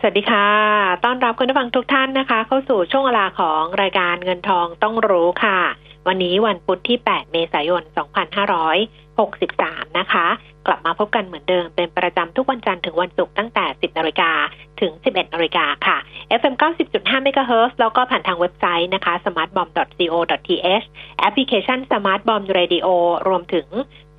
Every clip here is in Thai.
สวัสดีค่ะ ต้อนรับคุณผู้ฟังทุกท่านนะคะ เข้าสู่ช่วงเวลาของรายการเงินทองต้องรู้ค่ะ วันนี้วันพุธที่ 8 เมษายน 2563 นะคะ กลับมาพบกันเหมือนเดิมเป็นประจำทุกวันจันทร์ถึงวันศุกร์ตั้งแต่ 10 นาฬิกาถึง 11 นาฬิกาค่ะ FM 90.5 MHz แล้วก็ผ่านทางเว็บไซต์นะคะ smartbomb.co.th แอปพลิเคชัน Smart Bomb Radio รวมถึง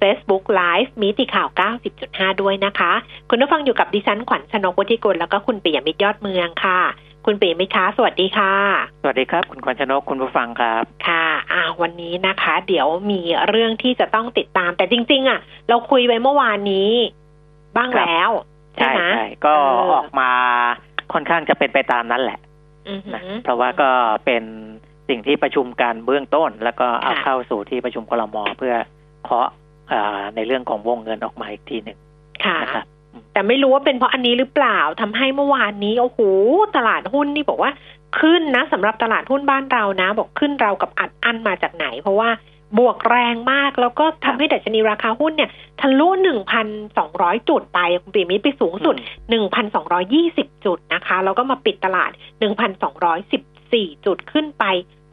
Facebook Live มีติข่าว 90.5 ด้วยนะคะ คุณผู้ฟังอยู่กับดิฉันขวัญชนกวุฒิกุลแล้วก็คุณปิยมิตรยอดเมืองค่ะ คุณปิยมิตรคะสวัสดีค่ะ สวัสดีครับ คุณขวัญชนกคุณผู้ฟังครับ ค่ะอ่าวันนี้นะคะ เดี๋ยวมีเรื่องที่จะต้องติดตาม แต่จริง ๆ อะ เราคุยไว้เมื่อวานนี้ บ้างครับแล้ว ใช่ใช่ไหมใช่ก็เออออกมาค่อนข้างจะเป็นไปตามนั้นแหละอือหือนะเพราะว่าก็เป็นสิ่งที่ประชุมกันเบื้องต้น แล้วก็เอาค่ะเข้าสู่ที่ประชุมคลมเพื่อเคาะอ่า ในเรื่องของวงเงินออกมาอีกทีหนึ่งค่ะนะครับแต่ไม่รู้ว่าเป็นเพราะอันนี้หรือเปล่าทำให้เมื่อวานนี้โอ้โหตลาดหุ้นนี่บอกว่าขึ้นนะสำหรับตลาดหุ้นบ้านเรานะ บอกขึ้นเรากับอัดอั้นมาจากไหน เพราะว่าบวกแรงมากแล้วก็ทำให้ดัชนีราคาหุ้นเนี่ยทะลุหนึ่งพันสองร้อยจุดไปคุณปีมิตรไปสูงสุดหนึ่งพันสองร้อยี่สิบจุดนะคะแล้วก็มาปิดตลาดหนึ่งพันสองร้อยสิบสี่จุดขึ้นไป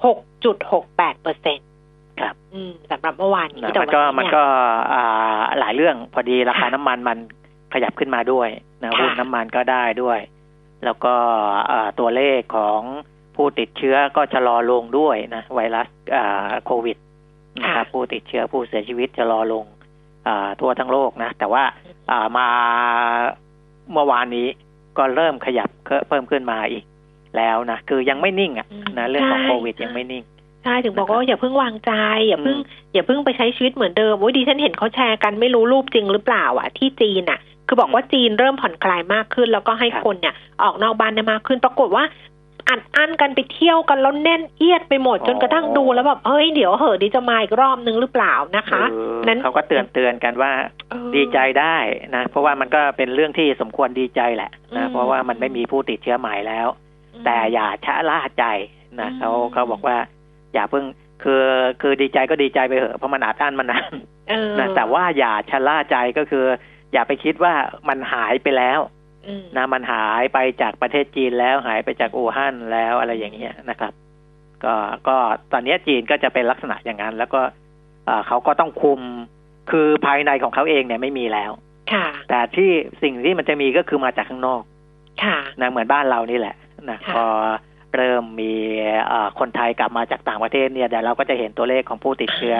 หกจุดหกแปดเปอร์เซ็นต์ ครับอืมสำหรับเมื่อวานนี้นะแต่มันวันก็นี้มันเนี่ยก็อ่าหลายเรื่องพอดีราคาค่ะน้ำมันมันขยับขึ้นมาด้วยนะค่ะหุ้นน้ำมันก็ได้ด้วย แล้วก็อ่าตัวเลขของผู้ติดเชื้อก็ชะลอลงด้วยนะไวรัสอ่าโควิดนะครับผู้ติดเชื้อผู้เสียชีวิตชะลอลงอ่าทั่วทั้งโลกนะ แต่ว่าอ่ามาเมื่อวานนี้ก็เริ่มขยับเพิ่มขึ้นมาอีกแล้วนะ คือยังไม่นิ่งอะนะเรื่องของโควิดยังไม่นิ่ง ใช่ถึงบอกว่าอย่าเพิ่งวางใจ อย่าเพิ่งอย่าเพิ่งไปใช้ชีวิตเหมือนเดิมโอ้ยดิฉันเห็นเขาแชร์กันไม่รู้รูปจริงหรือเปล่าอะที่จีนอะ คือบอกว่าจีนเริ่มผ่อนคลายมากขึ้น แล้วก็ให้ครับคนเนี่ย ออกนอกบ้านได้มากขึ้นปรากฏว่าอัดอั้นกันไปเที่ยวกันแล้วแน่นเอียดไปหมดจนกระทั่งดูแล้วแบบเฮ้ยเดี๋ยวเหอะดิจะมาอีกรอบนึงหรือเปล่านะคะเออนั้นเขาก็เตือนเตือนกันว่าเออดีใจได้นะ เพราะว่ามันก็เป็นเรื่องที่สมควรดีใจแหละอืนะมเพราะว่ามันไม่มีผู้ติดเชื้อใหม่แล้ว แต่อย่าชะล่าใจนะอืมเขาเขาบอกว่า อย่าเพิ่งคือคือดีใจก็ดีใจไปเถอะเพราะมันอัดอั้นมานานเออนะแต่ว่าอย่าชะล่าใจก็คือ อย่าไปคิดว่ามันหายไปแล้วอืมนะมันหายไปจากประเทศจีนแล้วหายไปจากอู่ฮั่นแล้วอะไรอย่างเงี้ยนะครับ ก็ก็ตอนนี้จีนก็จะเป็นลักษณะอย่างนั้น แล้วก็เอ่อเขาก็ต้องคุมคือภายในของเขาเองเนี่ยไม่มีแล้ว ค่ะ แต่ที่สิ่งที่มันจะมีก็คือมาจากข้างนอก ค่ะนะเหมือนบ้านเรานี่แหละนะค่ะพอ เริ่มมีเอ่อคนไทยกลับมาจากต่างประเทศเนี่ยเดี๋ยวเราก็จะเห็นตัวเลขของผู้ติดเชื้อ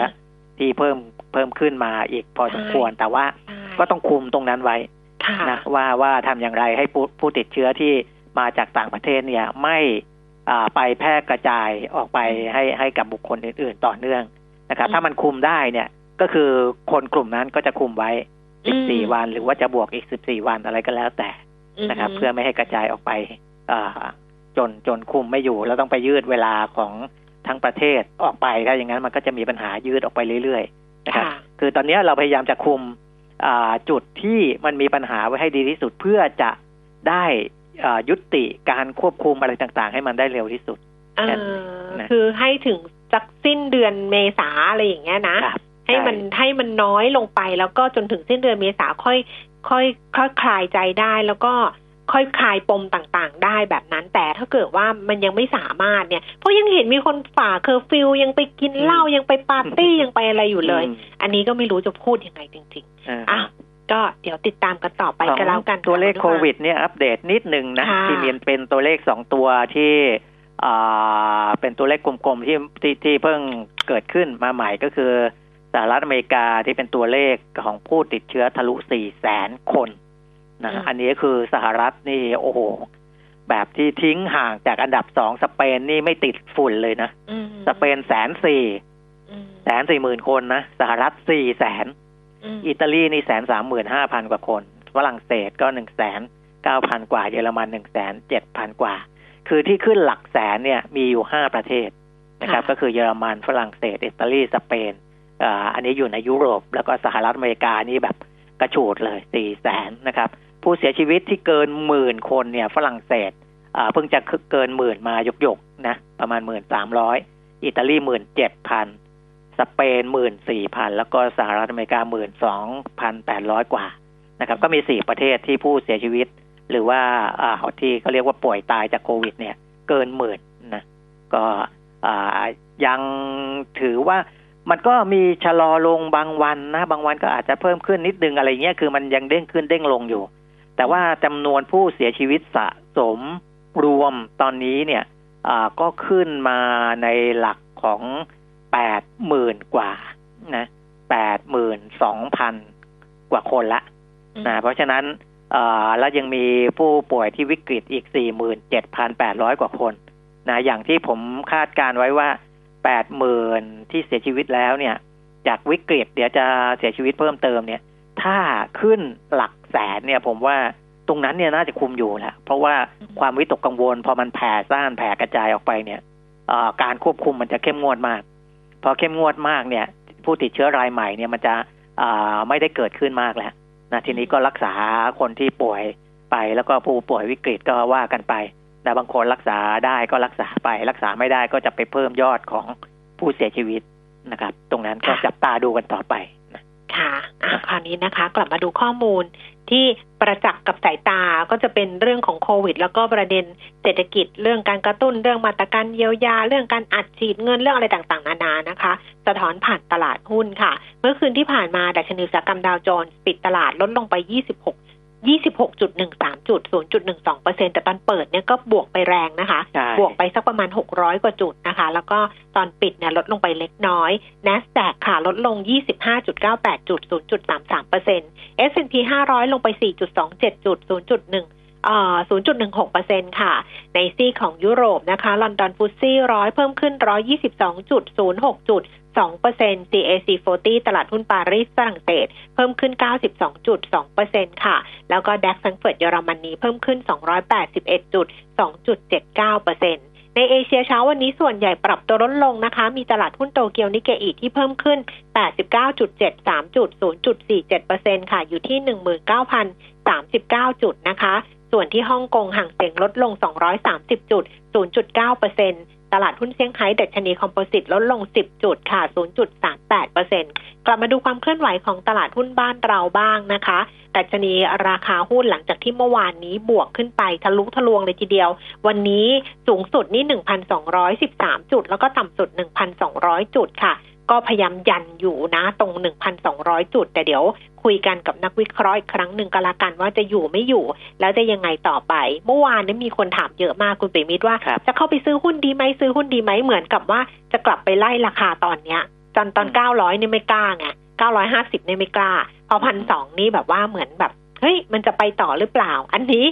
ที่เพิ่มเพิ่มขึ้นมาอีกพอสมควร แต่ว่าใช่ก็ต้องคุมตรงนั้นไว้ค่ะนะว่าว่าทำอย่างไรให้ผู้ผู้ติดเชื้อที่มาจากต่างประเทศเนี่ยไม่อ่าไปแพร่กระจายออกไปให้ให้กับบุคคลอื่น ๆ ต่อเนื่องนะครับ ถ้ามันคุมได้เนี่ยก็คือคนกลุ่มนั้นก็จะคุมไว้ 14 วัน หรือว่าจะบวกอีก 14 วันอะไรก็แล้วแต่นะครับ เพื่อไม่ให้กระจายออกไปอ่า จนจนคุมไม่อยู่ แล้วต้องไปยืดเวลาของทั้งประเทศออกไปถ้าอย่างนั้นมันก็จะมีปัญหายืดออกไปเรื่อยๆนะครับค่ะคือตอนนี้เราพยายามจะคุมอ่าจุดที่มันมีปัญหาไว้ให้ดีที่สุดเพื่อจะได้อ่ายุติการควบคุมอะไรต่างๆ ให้มันได้เร็วที่สุดเออนะคือให้ถึงสักสิ้นเดือนเมษาอะไรอย่างเงี้ยนะครับให้มันช่ให้มันน้อยลงไปแล้วก็จนถึงสิ้นเดือนเมษาค่อย ค่อยค่อยคลายใจได้แล้วก็ ค่อยคลายปมต่างๆ ได้แบบนั้น แต่ถ้าเกิดว่ามันยังไม่สามารถเนี่ย เพราะยังเห็นมีคนฝ่าเคอร์ฟิวยังไปกินเหล้ายังไปปาร์ตี้ยังไปอะไรอยู่เลยอืมอันนี้ก็ไม่รู้จะพูดยังไงจริงอ่าๆอะก็เดี๋ยวติดตามกันต่อไปของกันแล้วกันตัวเลขะโควิดเนี่ยอัปเดตนิดหนึ่งนะค่ะที่มีเป็นตัวเลขสองตัวที่อ่าเป็นตัวเลขกลมๆที่ที่ที่เพิ่งเกิดขึ้นมาใหม่ก็คือสหรัฐอเมริกาที่เป็นตัวเลขของผู้ติดเชื้อทะลุสี่แสนคน นะอันนี้คือสหรัฐนี่โอ้โห แบบที่ทิ้งห่างจากอันดับสองสเปนนี่ไม่ติดฝุ่นเลยนะอืมสเปนแสนสี่อืมแสนสี่หมื่นคนนะสหรัฐสี่แสนอืมอิตาลีนี่แสนสามหมื่นห้าพันกว่าคนฝฝรั่งเศสก็หนึ่งแสนเก้าพันกว่า เยอรมันหนึ่งแสนเจ็ดพันกว่า คือที่ขึ้นหลักแสนเนี่ย มีอยู่ห้าประเทศนะครับ ก็คือเยอรมันฝรั่งเศส อิตาลีสเปนอ่าอันนี้อยู่ในยุโรป แล้วก็สหรัฐอเมริกานี่แบบกระฉูดเลยสี่แสนนะครับ ผู้เสียชีวิตที่เกินหมื่นคนเนี่ยฝรั่งเศสเพิ่งจะเกินหมื่นมายกยกนะประมาณหมื่นสามร้อยอิตาลีหมื่นเจ็ดพันสเปนหมื่นสี่พันแล้วก็สหรัฐอเมริกาหมื่นสองพันแปดร้อยกว่านะครับ ก็มีสี่ประเทศที่ผู้เสียชีวิต หรือว่าที่เขาเรียกว่าป่วยตายจากโควิด เนี่ย เกินหมื่นนะก็ยังถือว่ามันก็มีชะลอลงบางวันนะ บางวันก็อาจจะเพิ่มขึ้นนิดนึงอะไรเงี้ยคือมันยังเด้งขึ้นเด้งลงอยู่ แต่ว่าจำนวนผู้เสียชีวิตสะสมรวมตอนนี้เนี่ยอ่าก็ขึ้นมาในหลักของแปดหมื่นกว่านะแปดหมื่นสองพันกว่าคนละนะเพราะฉะนั้นอ่าแล้วยังมีผู้ป่วยที่วิกฤตอีกสี่หมื่นเจ็ดพันแปดร้อยกว่าคนนะอย่างที่ผมคาดการไว้ว่าแปดหมื่นที่เสียชีวิตแล้วเนี่ย จากวิกฤตเดี๋ยวจะเสียชีวิตเพิ่มเติมเนี่ย ถ้าขึ้นหลัก แสนเนี่ยผมว่าตรงนั้นเนี่ยน่าจะคุมอยู่แหละเพราะว่าความวิตกกังวล พอมันแผ่ซ่านแผ่กระจายออกไปเนี่ยเอ่อการควบคุมมันจะเข้มงวดมาก พอเข้มงวดมากเนี่ย ผู้ติดเชื้อรายใหม่เนี่ยมันจะอ่าไม่ได้เกิดขึ้นมากแล้วนะทีนี้ก็รักษาคนที่ป่วยไปแล้วก็ผู้ป่วยวิกฤตก็ว่ากันไปแต่บางคนรักษาได้ก็รักษาไป รักษาไม่ได้ก็จะไปเพิ่มยอดของผู้เสียชีวิตนะครับ ตรงนั้นก็ค่ะจับตาดูกันต่อไปนะค่ะอะคราวนี้นะคะ กลับมาดูข้อมูล ที่ประจักษ์กับสายตาก็จะเป็นเรื่องของโควิด แล้วก็ประเด็นเศรษฐกิจ เรื่องการกระตุ้น เรื่องมาตรการเยียวยา เรื่องการอัดฉีดเงินเรื่องอะไรต่างๆ นานานะคะ สะท้อนผ่านตลาดหุ้นค่ะ เมื่อคืนที่ผ่านมาดัชนีอุตสาหกรรมดาวโจนส์ปิดตลาดลดลงไป 26 26.13 จุด 0.12เปอร์เซ็นแต่ตอนเปิดเนี่ยก็บวกไปแรงนะคะใช่บวกไปสักประมาณ 600 กว่าจุดนะคะ แล้วก็ตอนปิดเนี่ยลดลงไปเล็กน้อย NASDAQ ค่ะลดลง 25.98 จุด 0.33เปอร์เซ็นต์ S&P 500 ลงไป 4.27 จุด 0.1เอ่อ 0.16เปอร์เซ็นค่ะ ในซีของยุโรปนะคะ ลอนดอนฟุตซี่ร้อยเพิ่มขึ้น 122.06 จุด2เปอร์เซ็นต์ CAC 40 ตลาดหุ้นปารีสฝรั่งเศส เพิ่มขึ้น 92.2เปอร์เซ็นค่ะ แล้วก็ดัคซังเฟิร์ตเยอรมนีเพิ่มขึ้น 281จุด2.79เปอร์เซ็นต์ในเอเชียเช้าวันนี้ส่วนใหญ่ปรับตัวลดลงนะคะ มีตลาดหุ้นโตเกียวนิเกอิที่เพิ่มขึ้น 89.73.0.47%ค่ะ อยู่ที่ 19,039 จุดนะคะ ส่วนที่ฮ่องกงห่างเสียงลดลง 230 จุด 0.9%ตลาดหุ้นเซี่ยงไฮ้ดัชนีคอมโพสิตลดลง 10 จุดค่ะ 0.38%กลับมาดูความเคลื่อนไหวของตลาดหุ้นบ้านเราบ้างนะคะดัชนีราคาหุ้นหลังจากที่เมื่อวานนี้บวกขึ้นไปทะลุทะลวงเลยทีเดียว วันนี้สูงสุดนี่ 1,213 จุด แล้วก็ต่ำสุด 1,200 จุดค่ะ ก็พยายามยันอยู่นะ ตรง 1,200 จุด แต่เดี๋ยวคุยกันกับนักวิเคราะห์อีกครั้งหนึ่งก็แล้วกันว่าจะอยู่ไม่อยู่ แล้วจะยังไงต่อไป เมื่อวานนี้มีคนถามเยอะมากคุณปิมิตรว่าครับจะเข้าไปซื้อหุ้นดีไหมซื้อหุ้นดีไหมเหมือนกับว่าจะกลับไปไล่ราคาตอนเนี้ยตอนตอนอืมเก้าร้อยนี่ไม่กล้าไงเก้าร้อยห้าสิบนี่ไม่กล้าพอพันสองนี่แบบว่าเหมือนแบบ เฮ้ยมันจะไปต่อหรือเปล่า อันนี้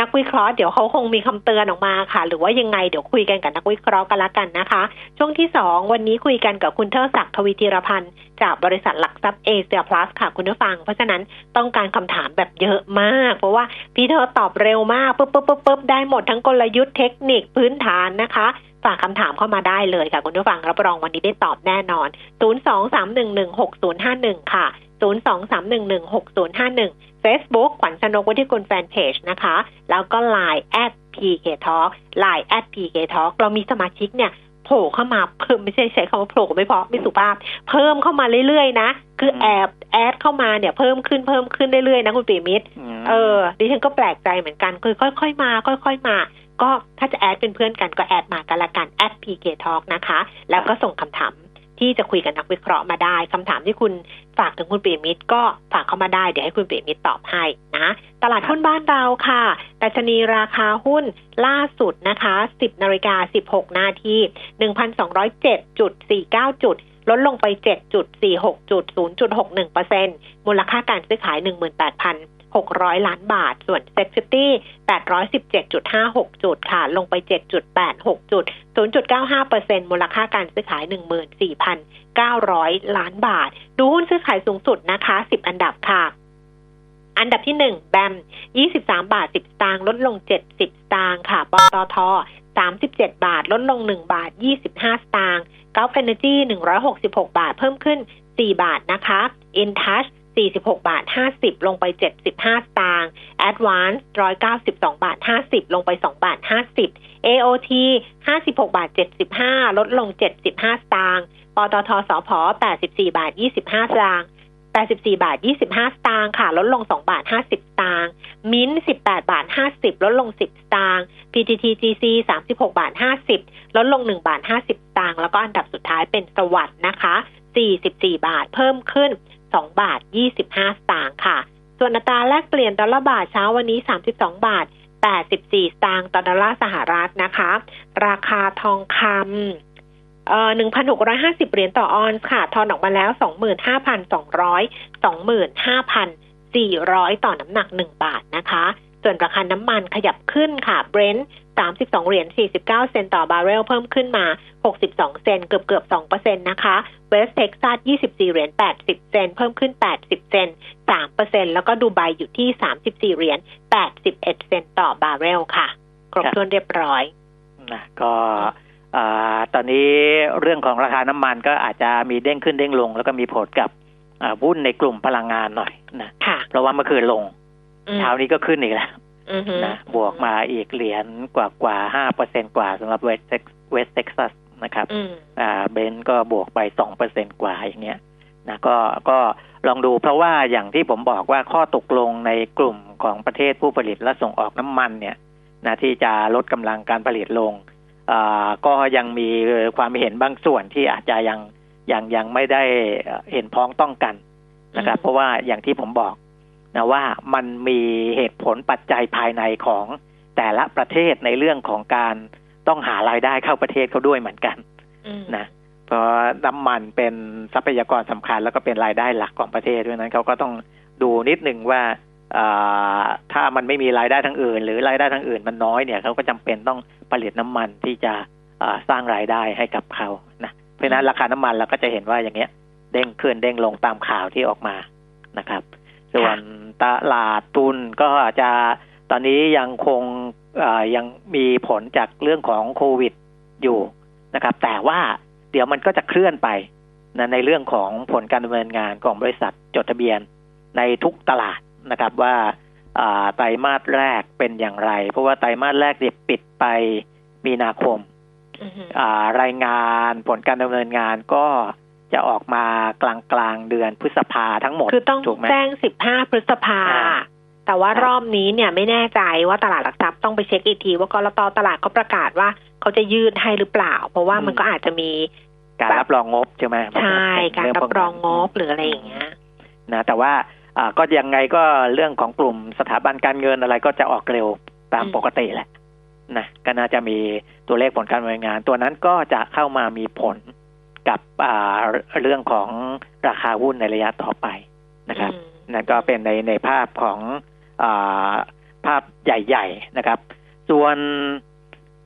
นักวิเคราะห์เดี๋ยวเขาคงมีคำเตือนออกมาค่ะ หรือว่ายังไงเดี๋ยวคุยกันกับนักวิเคราะห์กันละกันนะคะ ช่วงที่สองวันนี้คุยกันกับคุณเทิดศักดิ์ทวีธีรพันธ์จากบริษัทหลักทรัพย์เอเชียพลัสค่ะคุณผู้ฟัง เพราะฉะนั้นต้องการคำถามแบบเยอะมาก เพราะว่าพี่เธอตอบเร็วมากปุ๊บปุ๊บปุ๊บปุ๊บได้หมดทั้งกลยุทธ์เทคนิคพื้นฐานนะคะฝากคำถามเข้ามาได้เลยค่ะ คุณผู้ฟังรับรองวันนี้ได้ตอบแน่นอน 023116051 ค่ะ 023116051 Facebook ขวัญชนกวุฒิกุลแฟนเพจนะคะ แล้วก็ Line at PK Talk Line at PK Talk เรามีสมาชิกเนี่ยโผล่เข้ามาเพิ่มไม่ใช่ใช้คำว่าโผล่ไม่พอไม่สุภาพ เพิ่มเข้ามาเรื่อยๆนะ คือแอบแอดเข้ามาเนี่ยเพิ่มขึ้นเพิ่มขึ้นเรื่อยๆนะคุณปีมิตรมเออดิฉันก็แปลกใจเหมือนกันคือค่อยๆมา ค่อย ๆ มา ก็ถ้าจะแอดเป็นเพื่อนกันก็แอดมากันละกันแอด PK Talk นะคะ แล้วก็ส่งคำถาม ที่จะคุยกับนักวิเคราะห์มาได้คำถามที่คุณฝากถึงคุณปีมิตรก็ฝากเข้ามาได้เดี๋ยวให้คุณปีมิตรตอบให้นะ ตลาดหุ้นบ้านเราค่ะดัชนีราคาหุ้นล่าสุดนะคะ 10นาฬิกา16 นาที 1,207.49 จุด ลดลงไป 7.46จุด0.61%มูลค่าการซื้อขาย 18,600 ล้านบาท ส่วน s e ซ i t y 817.56 จุดค่ะ ลงไป 7.86 จุด 0.95%มูลค่าการซื้อขาย 14,900 ล้านบาท ดูหุ้นซื้อขายสูงสุดนะคะ 10 อันดับค่ะอันดับที่หนึ่งแบมยี่สิบาทสิบสตางค์ ลดลงเจ็ดสิบสตางค์ค่ะ ปตท สามสิบาท ลดลงหนึ่งบาทยี่สิบห้าสตางค์เกาเอเนจีหนึ่งร้อยหกสิบาท เพิ่มขึ้นสี่บาทนะคะอินทัช46 บาท 50 ลงไป 75 สตางค์ Advance 192 บาท 50 ลงไป 2 บาท 50 AOT 56 บาท 75 ลดลง 75 สตางค์ ปตทสพ84 บาท 25 สตางค์ 84 บาท 25 สตางค์ค่ะ ลดลง 2 บาท 50 สตางค์มิ้น18 บาท 50 ลดลง 10 สตางค์ PTTGC 36 บาท 50 ลดลง 1 บาท 50 สตางค์แล้วก็อันดับสุดท้ายเป็นสวัสด์นะคะ 44 บาทเพิ่มขึ้น 2 บาท 25 สตางค์ค่ะ ส่วนอัตราแลกเปลี่ยนดอลลาร์บาทเช้าวันนี้ 32 บาท 84 สตางค์ต่อดอลลาร์สหรัฐนะคะ ราคาทองคำ เอ่อ1,650เหรียญต่อออนซ์ค่ะ ทอนออกมาแล้ว25,200 25,400ต่อน้ำหนัก1บาทนะคะ ส่วนราคาน้ำมันขยับขึ้นค่ะเบรนท์32เหรียญ49เซนต์ต่อบาร์เรลเพิ่มขึ้นมา62เซนต์เกือบเกือบ2%นะคะเวสเท็กซัส24เหรียญ80เซนต์เพิ่มขึ้น80เซนต์3%แล้วก็ดูไบอยู่ที่34เหรียญ81เซนต์ต่อบาร์เรลค่ะ ครบถ้วนเรียบร้อยนะก็ อ่าตอนนี้เรื่องของราคาน้ำมันก็อาจจะมีเด้งขึ้นเด้งลง แล้วก็มีผลกับอ่าหุ้นในกลุ่มพลังงานหน่อยนะค่ะเพราะว่าเมื่อคืนลงอืมเช้านี้ก็ขึ้นอีกแล้วอือฮึนะบวกมาอีกเหรียญกว่ากว่าห้าเปอร์เซ็นกว่าสำหรับเวสเท็กเวสเท็กซัสนะครับอืมอ่าเบรนท์ก็บวกไปสองเปอร์เซ็นกว่าอย่างเงี้ยนะก็ก็ลองดูเพราะว่าอย่างที่ผมบอกว่าข้อตกลงในกลุ่มของประเทศผู้ผลิตและส่งออกน้ำมันเนี่ยนะที่จะลดกำลังการผลิตลงอ่า ก็ยังมีความเห็นบางส่วนที่อาจจะยังยังยังไม่ได้เห็นพ้องต้องกันนะครับอืมเพราะว่าอย่างที่ผมบอกนะว่ามันมีเหตุผลปัจจัยภายในของแต่ละประเทศในเรื่องของการต้องหารายได้เข้าประเทศเขาด้วยเหมือนกันอืมนะเพราะน้ำมันเป็นทรัพยากรสำคัญแล้วก็เป็นรายได้หลักของประเทศด้วยนั้นเขาก็ต้องดูนิดหนึ่งว่าอ่า ถ้ามันไม่มีรายได้ทางอื่น หรือรายได้ทางอื่นมันน้อยเนี่ยเขาก็จำเป็นต้องผลิตน้ำมันที่จะอ่าสร้างรายได้ให้กับเขานะเพราะฉะนั้นราคาน้ำมันเราก็จะเห็นว่าอย่างเงี้ย เด้งขึ้นเด้งลงตามข่าวที่ออกมานะครับ ส่วนตลาดทุนก็จะตอนนี้ยังคงเอ่อยังมีผลจากเรื่องของโควิดอยู่นะครับ แต่ว่าเดี๋ยวมันก็จะเคลื่อนไปนะในเรื่องของผลการดำเนินงานของบริษัทจดทะเบียนในทุกตลาด นะครับว่าอ่าไตรมาสแรกเป็นอย่างไร เพราะว่าไตรมาสแรกเนี่ยปิดไปมีนาคมอือฮึอ่ารายงานผลการดำเนินงานก็จะออกมากลางกลางๆเดือนพฤษภาทั้งหมด คือต้องถูกไหมแจ้ง15พฤษภาอ่าแต่ว่าครับรอบนี้เนี่ยไม่แน่ใจว่าตลาดหลักทรัพย์ต้องไปเช็คอีกที ว่ากรตตลาดเขาประกาศว่าเขาจะยืดให้หรือเปล่า เพราะว่ามันก็อาจจะมีการรับรองงบใช่ไหมใช่ การเรับรองงบหรืออะไรอย่างเงี้ยนะแต่ว่าอ่า ก็ยังไงก็เรื่องของกลุ่มสถาบันการเงินอะไรก็จะออกเร็วตามอืมปกติแหละนะก็น่าจะมีตัวเลขผลการดำเนินงาน ตัวนั้นก็จะเข้ามามีผลกับอ่าเรื่องของราคาหุ้นในระยะต่อไปนะครับอืมนั่นก็เป็นในในภาพของอาภาพใหญ่ ๆนะครับ ส่วน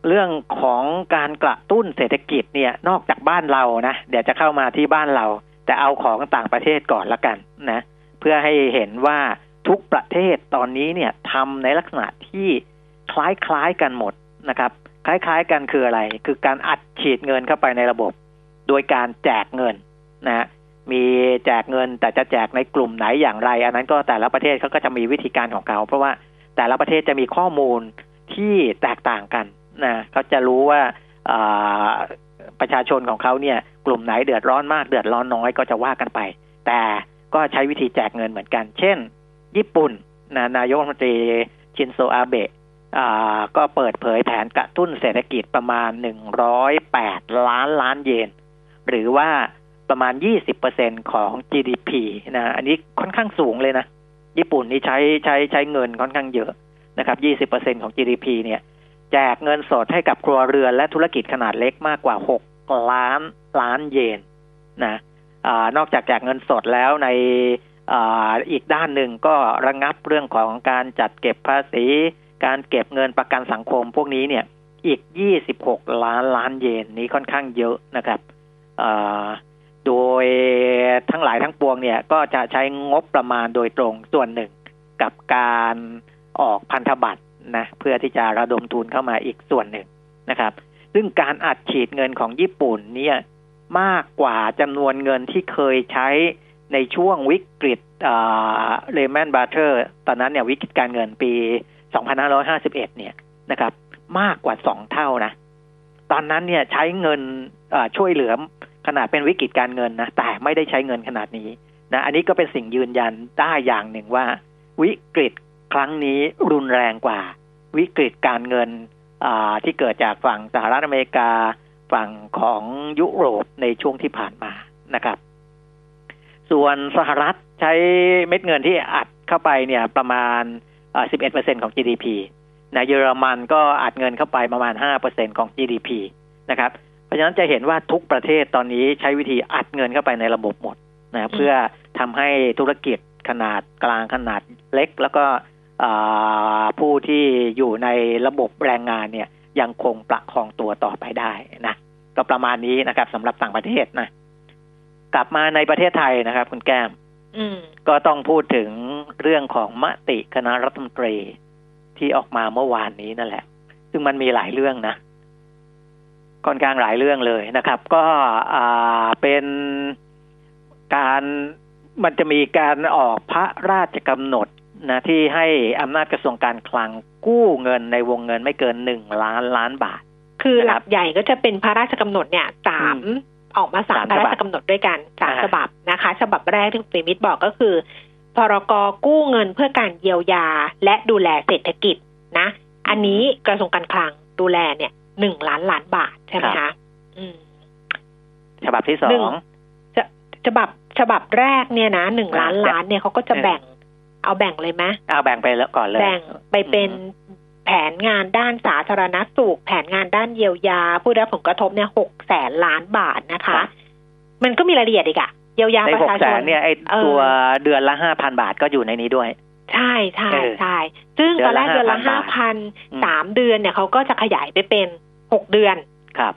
เรื่องของการกระตุ้นเศรษฐกิจเนี่ยนอกจากบ้านเรานะเดี๋ยวจะเข้ามาที่บ้านเราแต่เอาของต่างประเทศก่อนละกันนะเพื่อให้เห็นว่าทุกประเทศตอนนี้เนี่ยทำในลักษณะที่คล้ายๆกันหมดนะครับ คล้ายๆกันคืออะไร คือการอัดฉีดเงินเข้าไปในระบบ โดยการแจกเงินนะฮะมีแจกเงินแต่จะแจกในกลุ่มไหนอย่างไร อันนั้นก็แต่ละประเทศเขาก็จะมีวิธีการของเขา เพราะว่าแต่ละประเทศจะมีข้อมูลที่แตกต่างกันนะเขาจะรู้ว่าอ่าประชาชนของเขาเนี่ย กลุ่มไหนเดือดร้อนมากเดือดร้อนน้อยก็จะว่ากันไป แต่ ก็ใช้วิธีแจกเงินเหมือนกัน เช่น ญี่ปุ่นนะนายกรัฐมนตรีชินโซอาเบะอ่าก็เปิดเผยแผนกระตุ้นเศรษฐกิจประมาณ 108 ล้านล้านเยน หรือว่าประมาณ 20%ของ GDP นะ อันนี้ค่อนข้างสูงเลยนะ ญี่ปุ่นนี่ใช้ใช้ใช้เงินค่อนข้างเยอะนะครับ 20%ของ GDP เนี่ย แจกเงินสดให้กับครัวเรือนและธุรกิจขนาดเล็กมากกว่า 6 ล้านล้านเยนนะ อนอกจากแจกเงินสดแล้วในอ,อีกด้านหนึ่งก็ระงับเรื่องของการจัดเก็บภาษี การเก็บเงินประกันสังคมพวกนี้เนี่ยอีก 26 ล้านล้านเยนนี้ค่อนข้างเยอะนะครับโดยทั้งหลายทั้งปวงเนี่ยก็จะใช้งบประมาณโดยตรงส่วนหนึ่งกับการออกพันธบัตรนะเพื่อที่จะระดมทุนเข้ามาอีกส่วนหนึ่งนะครับ ซึ่งการอัดฉีดเงินของญี่ปุ่นเนี่ย มากกว่าจำนวนเงินที่เคยใช้ในช่วงวิกฤต Lehman Brothers ตอนนั้นเนี่ยวิกฤตการเงินปี 2551 เนี่ยนะครับ มากกว่าสองเท่านะ ตอนนั้นเนี่ยใช้เงินช่วยเหลือขนาดเป็นวิกฤตการเงินนะแต่ไม่ได้ใช้เงินขนาดนี้นะอันนี้ก็เป็นสิ่งยืนยันได้อย่างหนึ่งว่า วิกฤตครั้งนี้รุนแรงกว่า วิกฤตการเงินที่เกิดจากฝั่งสหรัฐอเมริกา ฝั่งของยุโรปในช่วงที่ผ่านมานะครับ ส่วนสหรัฐใช้เม็ดเงินที่อัดเข้าไปเนี่ยประมาณ 11%ของ GDP นะเยอรมันก็อัดเงินเข้าไปประมาณ 5%ของ GDP นะครับ เพราะฉะนั้นจะเห็นว่าทุกประเทศตอนนี้ใช้วิธีอัดเงินเข้าไปในระบบหมดนะเพื่อทำให้ธุรกิจขนาดกลางขนาดเล็ก แล้วก็ผู้ที่อยู่ในระบบแรงงานเนี่ย ยังคงประคองตัวต่อไปได้นะก็ประมาณนี้นะครับสำหรับต่างประเทศนะกลับมาในประเทศไทยนะครับ คุณแก้มก็ต้องพูดถึงเรื่องของมติคณะรัฐมนตรีที่ออกมาเมื่อวานนี้นั่นแหละ ซึ่งมันมีหลายเรื่องนะค่อนข้างหลายเรื่องเลยนะครับ ก็เป็นการมันจะมีการออกพระราชกำหนด นะที่ให้อำนาจกระทรวงการคลังกู้เงินในวงเงินไม่เกินหนึ่งล้านล้านบาท คือหลักใหญ่ก็จะเป็นพระราชกำหนดเนี่ยสามออกมาสามพระราชกำหนดด้วยกันสามฉบับนะคะ ฉบับแรกที่คุณปิมิตบอกก็คือ พรกกู้เงินเพื่อการเยียวยาและดูแลเศรษฐกิจนะ อันนี้กระทรวงการคลังดูแลเนี่ยหนึ่งล้านล้านบาทใช่ไหมคะฉบับที่สองฉบับฉบับแรกเนี่ยนะหนึ่งล้านล้านเนี่ยเขาก็จะแบ่ง เอาแบ่งเลยไหมเอาแบ่งไปแล้วก่อนเลย แบ่งไปเป็นแผนงานด้านสาธารณสุข แผนงานด้านเยียวยา ผู้ได้รับผลกระทบเนี่ยหกแสนล้านบาทนะคะ มันก็มีรายละเอียดอีกอะเยียวยาประชาชนเนี่ยไอ้ตัวเดือนละห้าพันบาทก็อยู่ในนี้ด้วย ใช่ใช่ใช่ซึ่งตอนแรกเดือนละห้าพันสามเดือนเนี่ยเขาก็จะขยายไปเป็นหกเดือนครับ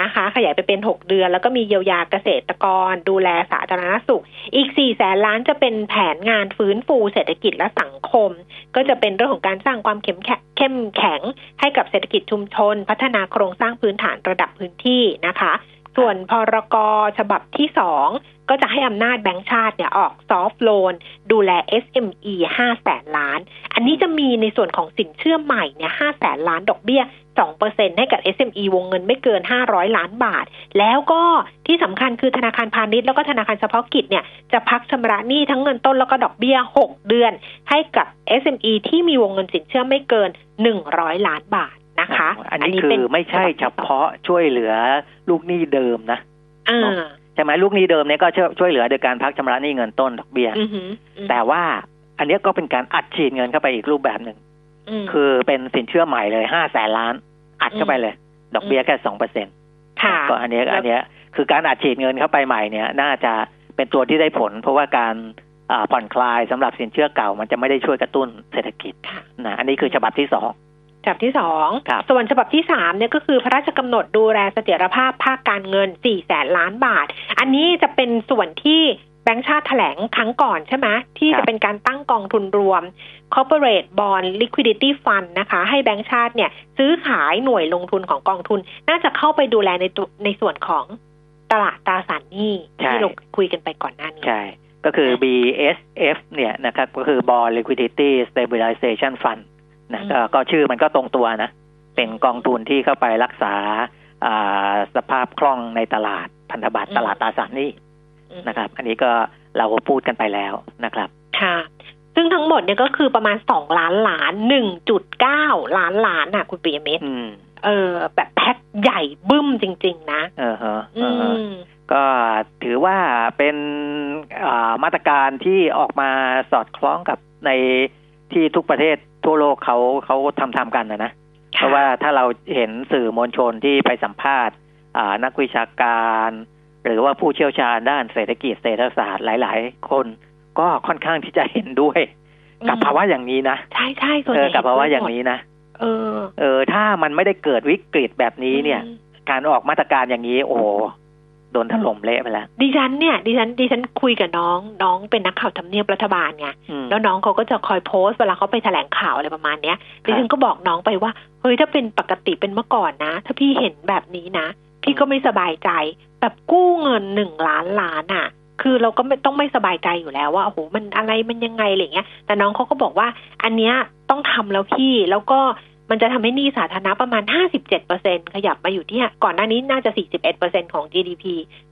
นะคะ ขยายไปเป็นหกเดือน แล้วก็มีเยียวยาเกษตรกร ดูแลสาธารณสุข อีกสี่แสนล้านจะเป็นแผนงานฟื้นฟูเศรษฐกิจและสังคม ก็จะเป็นเรื่องของการสร้างความเข้มแข็งเข้มแข็งให้กับเศรษฐกิจชุมชน พัฒนาโครงสร้างพื้นฐานระดับพื้นที่นะคะ ส่วนพรกฉบับที่สองก็จะให้อำนาจแบงก์ชาติเนี่ยออกซอฟท์โลน ดูแล SME 5แสนล้าน อันนี้จะมีในส่วนของสินเชื่อใหม่เนี่ย5แสนล้านดอกเบี้ย 2%ให้กับ SME วงเงินไม่เกิน 500 ล้านบาท แล้วก็ที่สำคัญคือธนาคารพาณิชย์แล้วก็ธนาคารเฉพาะกิจเนี่ยจะพักชำระหนี้ทั้งเงินต้นแล้วก็ดอกเบี้ย 6 เดือน ให้กับ SME ที่มีวงเงินสินเชื่อไม่เกิน 100 ล้านบาทนะคะ อันนี้คือไม่ใช่เฉพาะช่วยเหลือลูกหนี้เดิมนะใช่ไหมลูกหนี้เดิมเนี่ยก็ช่วยเหลือโดยการพักชำระหนี้เงินต้นดอกเบี้ยแต่ว่าอันนี้ก็เป็นการอัดฉีดเงินเข้าไปอีกรูปแบบหนึ่ง คือเป็นสินเชื่อใหม่เลยห้าแสนล้าน อัดเข้าไปเลย ดอกเบี้ยแค่สองเปอร์เซ็นต์ก็อันนี้อันนี้คือการอัดฉีดเงินเข้าไปใหม่เนี่ย น่าจะเป็นตัวที่ได้ผล เพราะว่าการผ่อนคลายสำหรับสินเชื่อเก่า มันจะไม่ได้ช่วยกระตุ้นเศรษฐกิจนะอันนี้คือฉบับที่สองฉบับที่สองส่วนฉบับที่สามเนี่ยก็คือพระราชกำหนดดูแลเสถียรภาพภาคการเงินสี่แสนล้านบาท อันนี้จะเป็นส่วนที่ แบงก์ชาติแถลงครั้งก่อนใช่ไหมที่จะเป็นการตั้งกองทุนรวม corporate bond liquidity fund นะคะ ให้แบงก์ชาติเนี่ย ซื้อขายหน่วยลงทุนของกองทุน น่าจะเข้าไปดูแลในในส่วนของตลาดตราสารหนี้ที่เราคุยกันไปก่อนหน้านี้ใช่ ก็คือ BSF เนี่ยนะครับก็คือ bond liquidity stabilization fund นะก็ชื่อมันก็ตรงตัวนะ เป็นกองทุนที่เข้าไปรักษาสภาพคล่องในตลาดพันธบัตรตลาดตราสารหนี้ นะครับ อันนี้ก็เราก็พูดกันไปแล้วนะครับ ค่ะ ซึ่งทั้งหมดเนี่ยก็คือประมาณสองล้านล้านหนึ่งจุดเก้าล้านล้านน่ะ คุณปียมิตรเออ แบบแพ็คใหญ่บึ้มจริง ๆ นะ เออฮะก็ถือว่าเป็นมาตรการที่ออกมาสอดคล้องกับในที่ทุกประเทศทั่วโลกเขาเขาทำทำกันนะนะเพราะว่าถ้าเราเห็นสื่อมวลชนที่ไปสัมภาษณ์นักวิชาการ หรือว่าผู้เชี่ยวชาญด้านเศรษฐกิจเศรษฐศาสตร์หลาย ๆ คนก็ค่อนข้างที่จะเห็นด้วย กับภาวะอย่างนี้นะใช่ใช่เออกับภาวะอย่างนี้นะเออ เออ ถ้ามันไม่ได้เกิดวิกฤตแบบนี้เนี่ย การออกมาตรการอย่างนี้ โอ้โดนถล่มเละไปแล้ว ดิฉันเนี่ย ดิฉัน ดิฉันคุยกับน้อง น้องเป็นนักข่าวทำเนียบรัฐบาลไงอืมแล้วน้องเขาก็จะคอยโพสต์เวลาเขาไปแถลงข่าวอะไรประมาณเนี้ย ดิฉันก็บอกน้องไปว่า เฮ้ย ถ้าเป็นปกติเป็นเมื่อก่อนนะ ถ้าพี่เห็นแบบนี้นะ พี่ก็ไม่สบายใจ แบบกู้เงินหนึ่งล้านล้านอะ คือเราก็ไม่ต้องไม่สบายใจอยู่แล้วว่าโอ้โหมันอะไรมันยังไงอะไรเงี้ย แต่น้องเขาก็บอกว่า อันเนี้ยต้องทำแล้วพี่แล้วก็มันจะทำให้หนี้สาธารณะประมาณ 57เปอร์เซ็นขยับมาอยู่ที่ก่อนหน้านี้น่าจะ 41เปอร์เซ็นของ GDP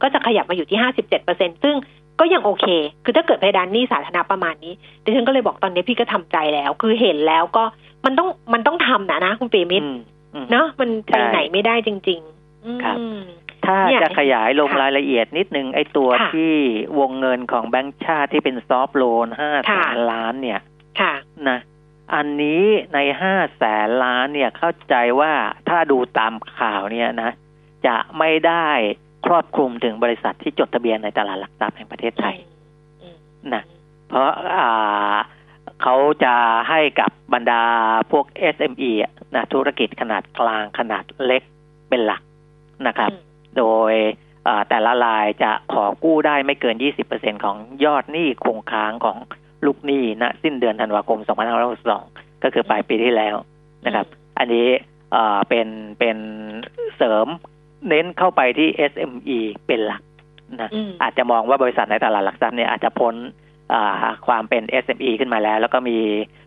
ก็จะขยับมาอยู่ที่ 57เปอร์เซ็นซึ่งก็ยังโอเค คือถ้าเกิดเพดานหนี้สาธารณะประมาณนี้ ดิฉันก็เลยบอกตอนนี้พี่ก็ทำใจแล้ว คือเห็นแล้วก็มันต้องมันต้องทำนะนะคุณปีมิตรอืมอืมเนาะมันไปใช่ไหนไม่ได้จริงๆอืม ครับ ถ้าเนี่ยจะขยายลงค่ะรายละเอียดนิดนึง ไอ้ตัวค่ะที่วงเงินของแบงก์ชาติที่เป็นซอฟต์โลนห้าแสค่ะนล้านเนี่ยค่ะนะอันนี้ในห้าแสนล้านเนี่ยเข้าใจว่าถ้าดูตามข่าวเนี่ยนะ จะไม่ได้ครอบคลุมถึงบริษัทที่จดทะเบียนในตลาดหลักทรัพย์แห่งประเทศไทยอืมนะเพราะอ่าเขาจะให้กับบรรดาพวก SME อะนะธุรกิจขนาดกลางขนาดเล็กเป็นหลัก นะครับ โดยอ่าแต่ละรายจะขอกู้ได้ไม่เกิน 20%ของยอดหนี้คงค้างของลูกหนี้ณสิ้นเดือนธันวาคม 2562 ก็คือปลายปีที่แล้วนะครับ อันนี้เอ่อเป็นเป็นเสริมเน้นเข้าไปที่ SME เป็นหลักนะอืมอาจจะมองว่าบริษัทในตลาดหลักทรัพย์เนี่ยอาจจะพ้นอ่าความเป็น SME ขึ้นมาแล้ว แล้วก็มี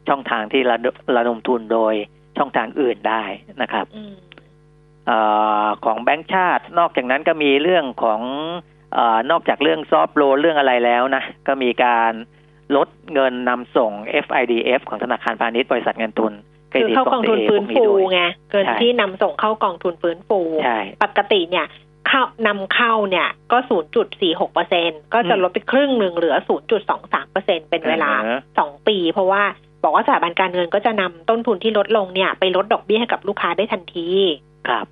ช่องทางที่ระดระดมทุนโดยช่องทางอื่นได้นะครับ อืมเออของแบงก์ชาติ นอกจากนั้นก็มีเรื่องของเออนอกจากเรื่องซอฟโลเรื่องอะไรแล้วนะ ก็มีการลดเงินนำส่ง FIDF ของธนาคารพาณิชย์บริษัทเงินทุนคือเข้ากองทุนครดิตฟื้นพวกฟูด้วยไงเกินใช่ที่นำส่งเข้ากองทุนฟื้นฟูใช่ปกติเนี่ยเข้านำเข้าเนี่ยก็ 0.46เปอร์เซ็นก็จะลดไปครึ่งหนึ่งเหลือ 0.23เปอร์เซ็นเป็นเวลาออสองปี เพราะว่าบอกว่าสถาบันการเงินก็จะนำต้นทุนที่ลดลงเนี่ย ไปลดดอกเบี้ยให้กับลูกค้าได้ทันที ครับ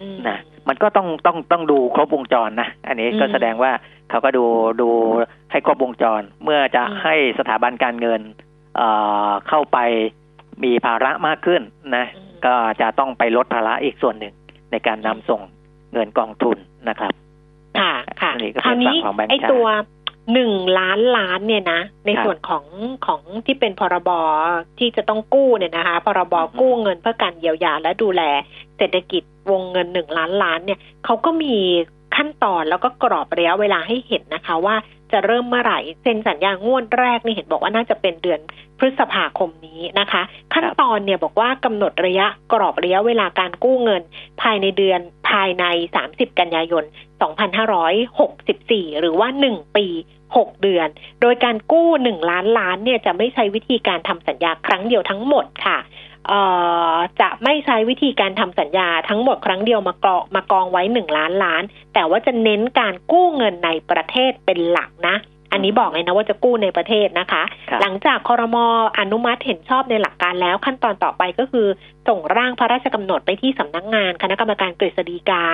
อืมนะมันก็ต้องต้องต้องดูครบวงจรนะ อันนี้ก็อืมแสดงว่าเขาก็ดูดูให้ครบวงจร เมื่อจะอืมให้สถาบันการเงินเอ่อเข้าไปมีภาระมากขึ้นนะอืมก็จะต้องไปลดภาระอีกส่วนหนึ่งในการนำส่งเงินกองทุนนะครับค่ะค่ะอันนี้ก็คราวเป็นฝั่นี้งของแบงก์ไอ้ชาติตัว หนึ่งล้านล้านเนี่ยนะ ในครับส่วนของของที่เป็นพรบที่จะต้องกู้เนี่ยนะคะ พรบอือฮึกู้เงินเพื่อการเยียวยาและดูแลเศรษฐกิจวงเงินหนึ่งล้านล้านเนี่ยเขาก็มีขั้นตอนแล้วก็กรอบระยะเวลาให้เห็นนะคะ ว่าจะเริ่มเมื่อไหร่เซ็นสัญญางวดแรกนี่เห็นบอกว่าน่าจะเป็นเดือนพฤษภาคมนี้นะคะ ขั้นตอนเนี่ยบอกว่ากำหนดระยะกรอบระยะเวลาการกู้เงิน ภายในเดือนภายใน 30 กันยายน 2564 หรือว่า 1 ปี 6 เดือน โดยการกู้ 1 ล้านล้านเนี่ยจะไม่ใช้วิธีการทำสัญญาครั้งเดียวทั้งหมดค่ะเอ่อจะไม่ใช้วิธีการทำสัญญาทั้งหมดครั้งเดียวมากรองมากองไว้1ล้านล้าน แต่ว่าจะเน้นการกู้เงินในประเทศเป็นหลักนะ อันนี้บอกเลยนะว่าจะกู้ในประเทศนะคะครับหลังจากคอรมออนุมัติเห็นชอบในหลักการแล้ว ขั้นตอนต่อไปก็คือส่งร่างพระราชกำหนดไปที่สำนักงานคณะกรรมการกฤษฎีกา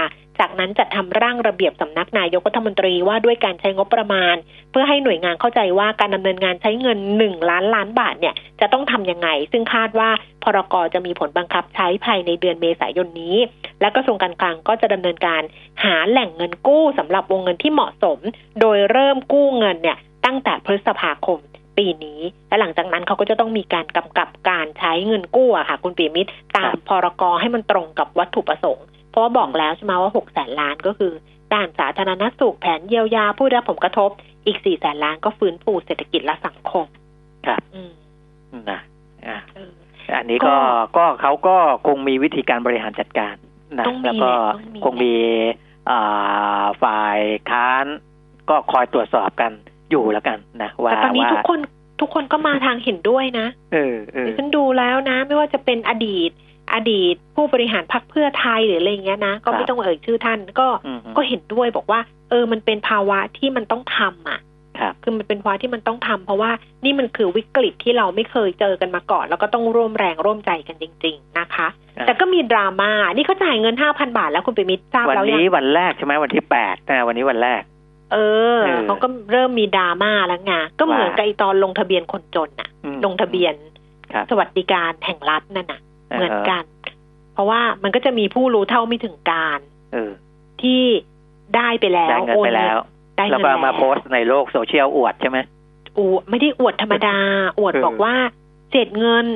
จากนั้นจัดทำร่างระเบียบสำนักนายกรัฐมนตรีว่าด้วยการใช้งบประมาณ เพื่อให้หน่วยงานเข้าใจว่าการดำเนินงานใช้เงิน1ล้านล้านบาทเนี่ยจะต้องทำยังไง ซึ่งคาดว่าพรกจะมีผลบังคับใช้ภายในเดือนเมษายนนี้ และกระทรวงการคลังก็จะดำเนินการหาแหล่งเงินกู้สำหรับวงเงินที่เหมาะสม โดยเริ่มกู้เงินเนี่ย ตั้งแต่พฤษภาคมปีนี้ และหลังจากนั้นเขาก็จะต้องมีการกำกับการใช้เงินกู้อะค่ะ คุณปีมิตรตามพรกให้มันตรงกับวัตถุประสงค์ เพราะว่าบอกแล้วใช่ไหมว่าหกแสนล้านก็คือด้านสาธารณสุขแผนเยียวยาผู้ได้รับผลกระทบ อีกสี่แสนล้านก็ฟื้นฟูเศรษฐกิจและสังคมครับอืมนะอะเอออันนี้ก็ก็ก็เขาก็คงมีวิธีการบริหารจัดการนะต้องมีแล้วก็แหละต้องมีคงมีอ่าฝ่ายค้านก็คอยตรวจสอบกัน อยู่แล้วกันนะว่าแต่ตอนนี้ว่าทุกคนทุกคนก็มาทางเห็นด้วยนะ เออเออดิฉันดูแล้วนะ ไม่ว่าจะเป็นอดีต อดีตผู้บริหารพรรคเพื่อไทยหรืออะไรอย่างเงี้ยนะ ก็ไม่ต้องเอ่ยชื่อท่านก็อืมก็เห็นด้วยบอกว่า เออมันเป็นภาวะที่มันต้องทำอะครับคือมันเป็นภาวะที่มันต้องทำเพราะว่านี่มันคือวิกฤตที่เราไม่เคยเจอกันมาก่อน แล้วก็ต้องร่วมแรงร่วมใจกันจริง ๆ นะคะอะแต่ก็มีดราม่านี่เขาจ่ายเงินห้าพันบาทแล้วคุณไปมิตรทราบวันแล้วยังนี้วันแรกใช่ไหมวันที่แปดนะวันนี้วันแรก เออเออเขาก็เริ่มมีดราม่าแล้วไงก็เหมือนว่ากับไอตอนลงทะเบียนคนจนน่ะอืมลงทะเบียนครับสวัสดิการแห่งรัฐนั่นน่ะ เหมือนออกัน เพราะว่ามันก็จะมีผู้รู้เท่าไม่ถึงการเออที่ได้ไปแล้วได้เงินไปแล้วได้แล้วเงินก็แล้วมาโพสต์ในโลกโซเชียลอวดใช่ไหมอวดไม่ได้อวดธรรมดา อวดเออบอกว่าเศษเงิน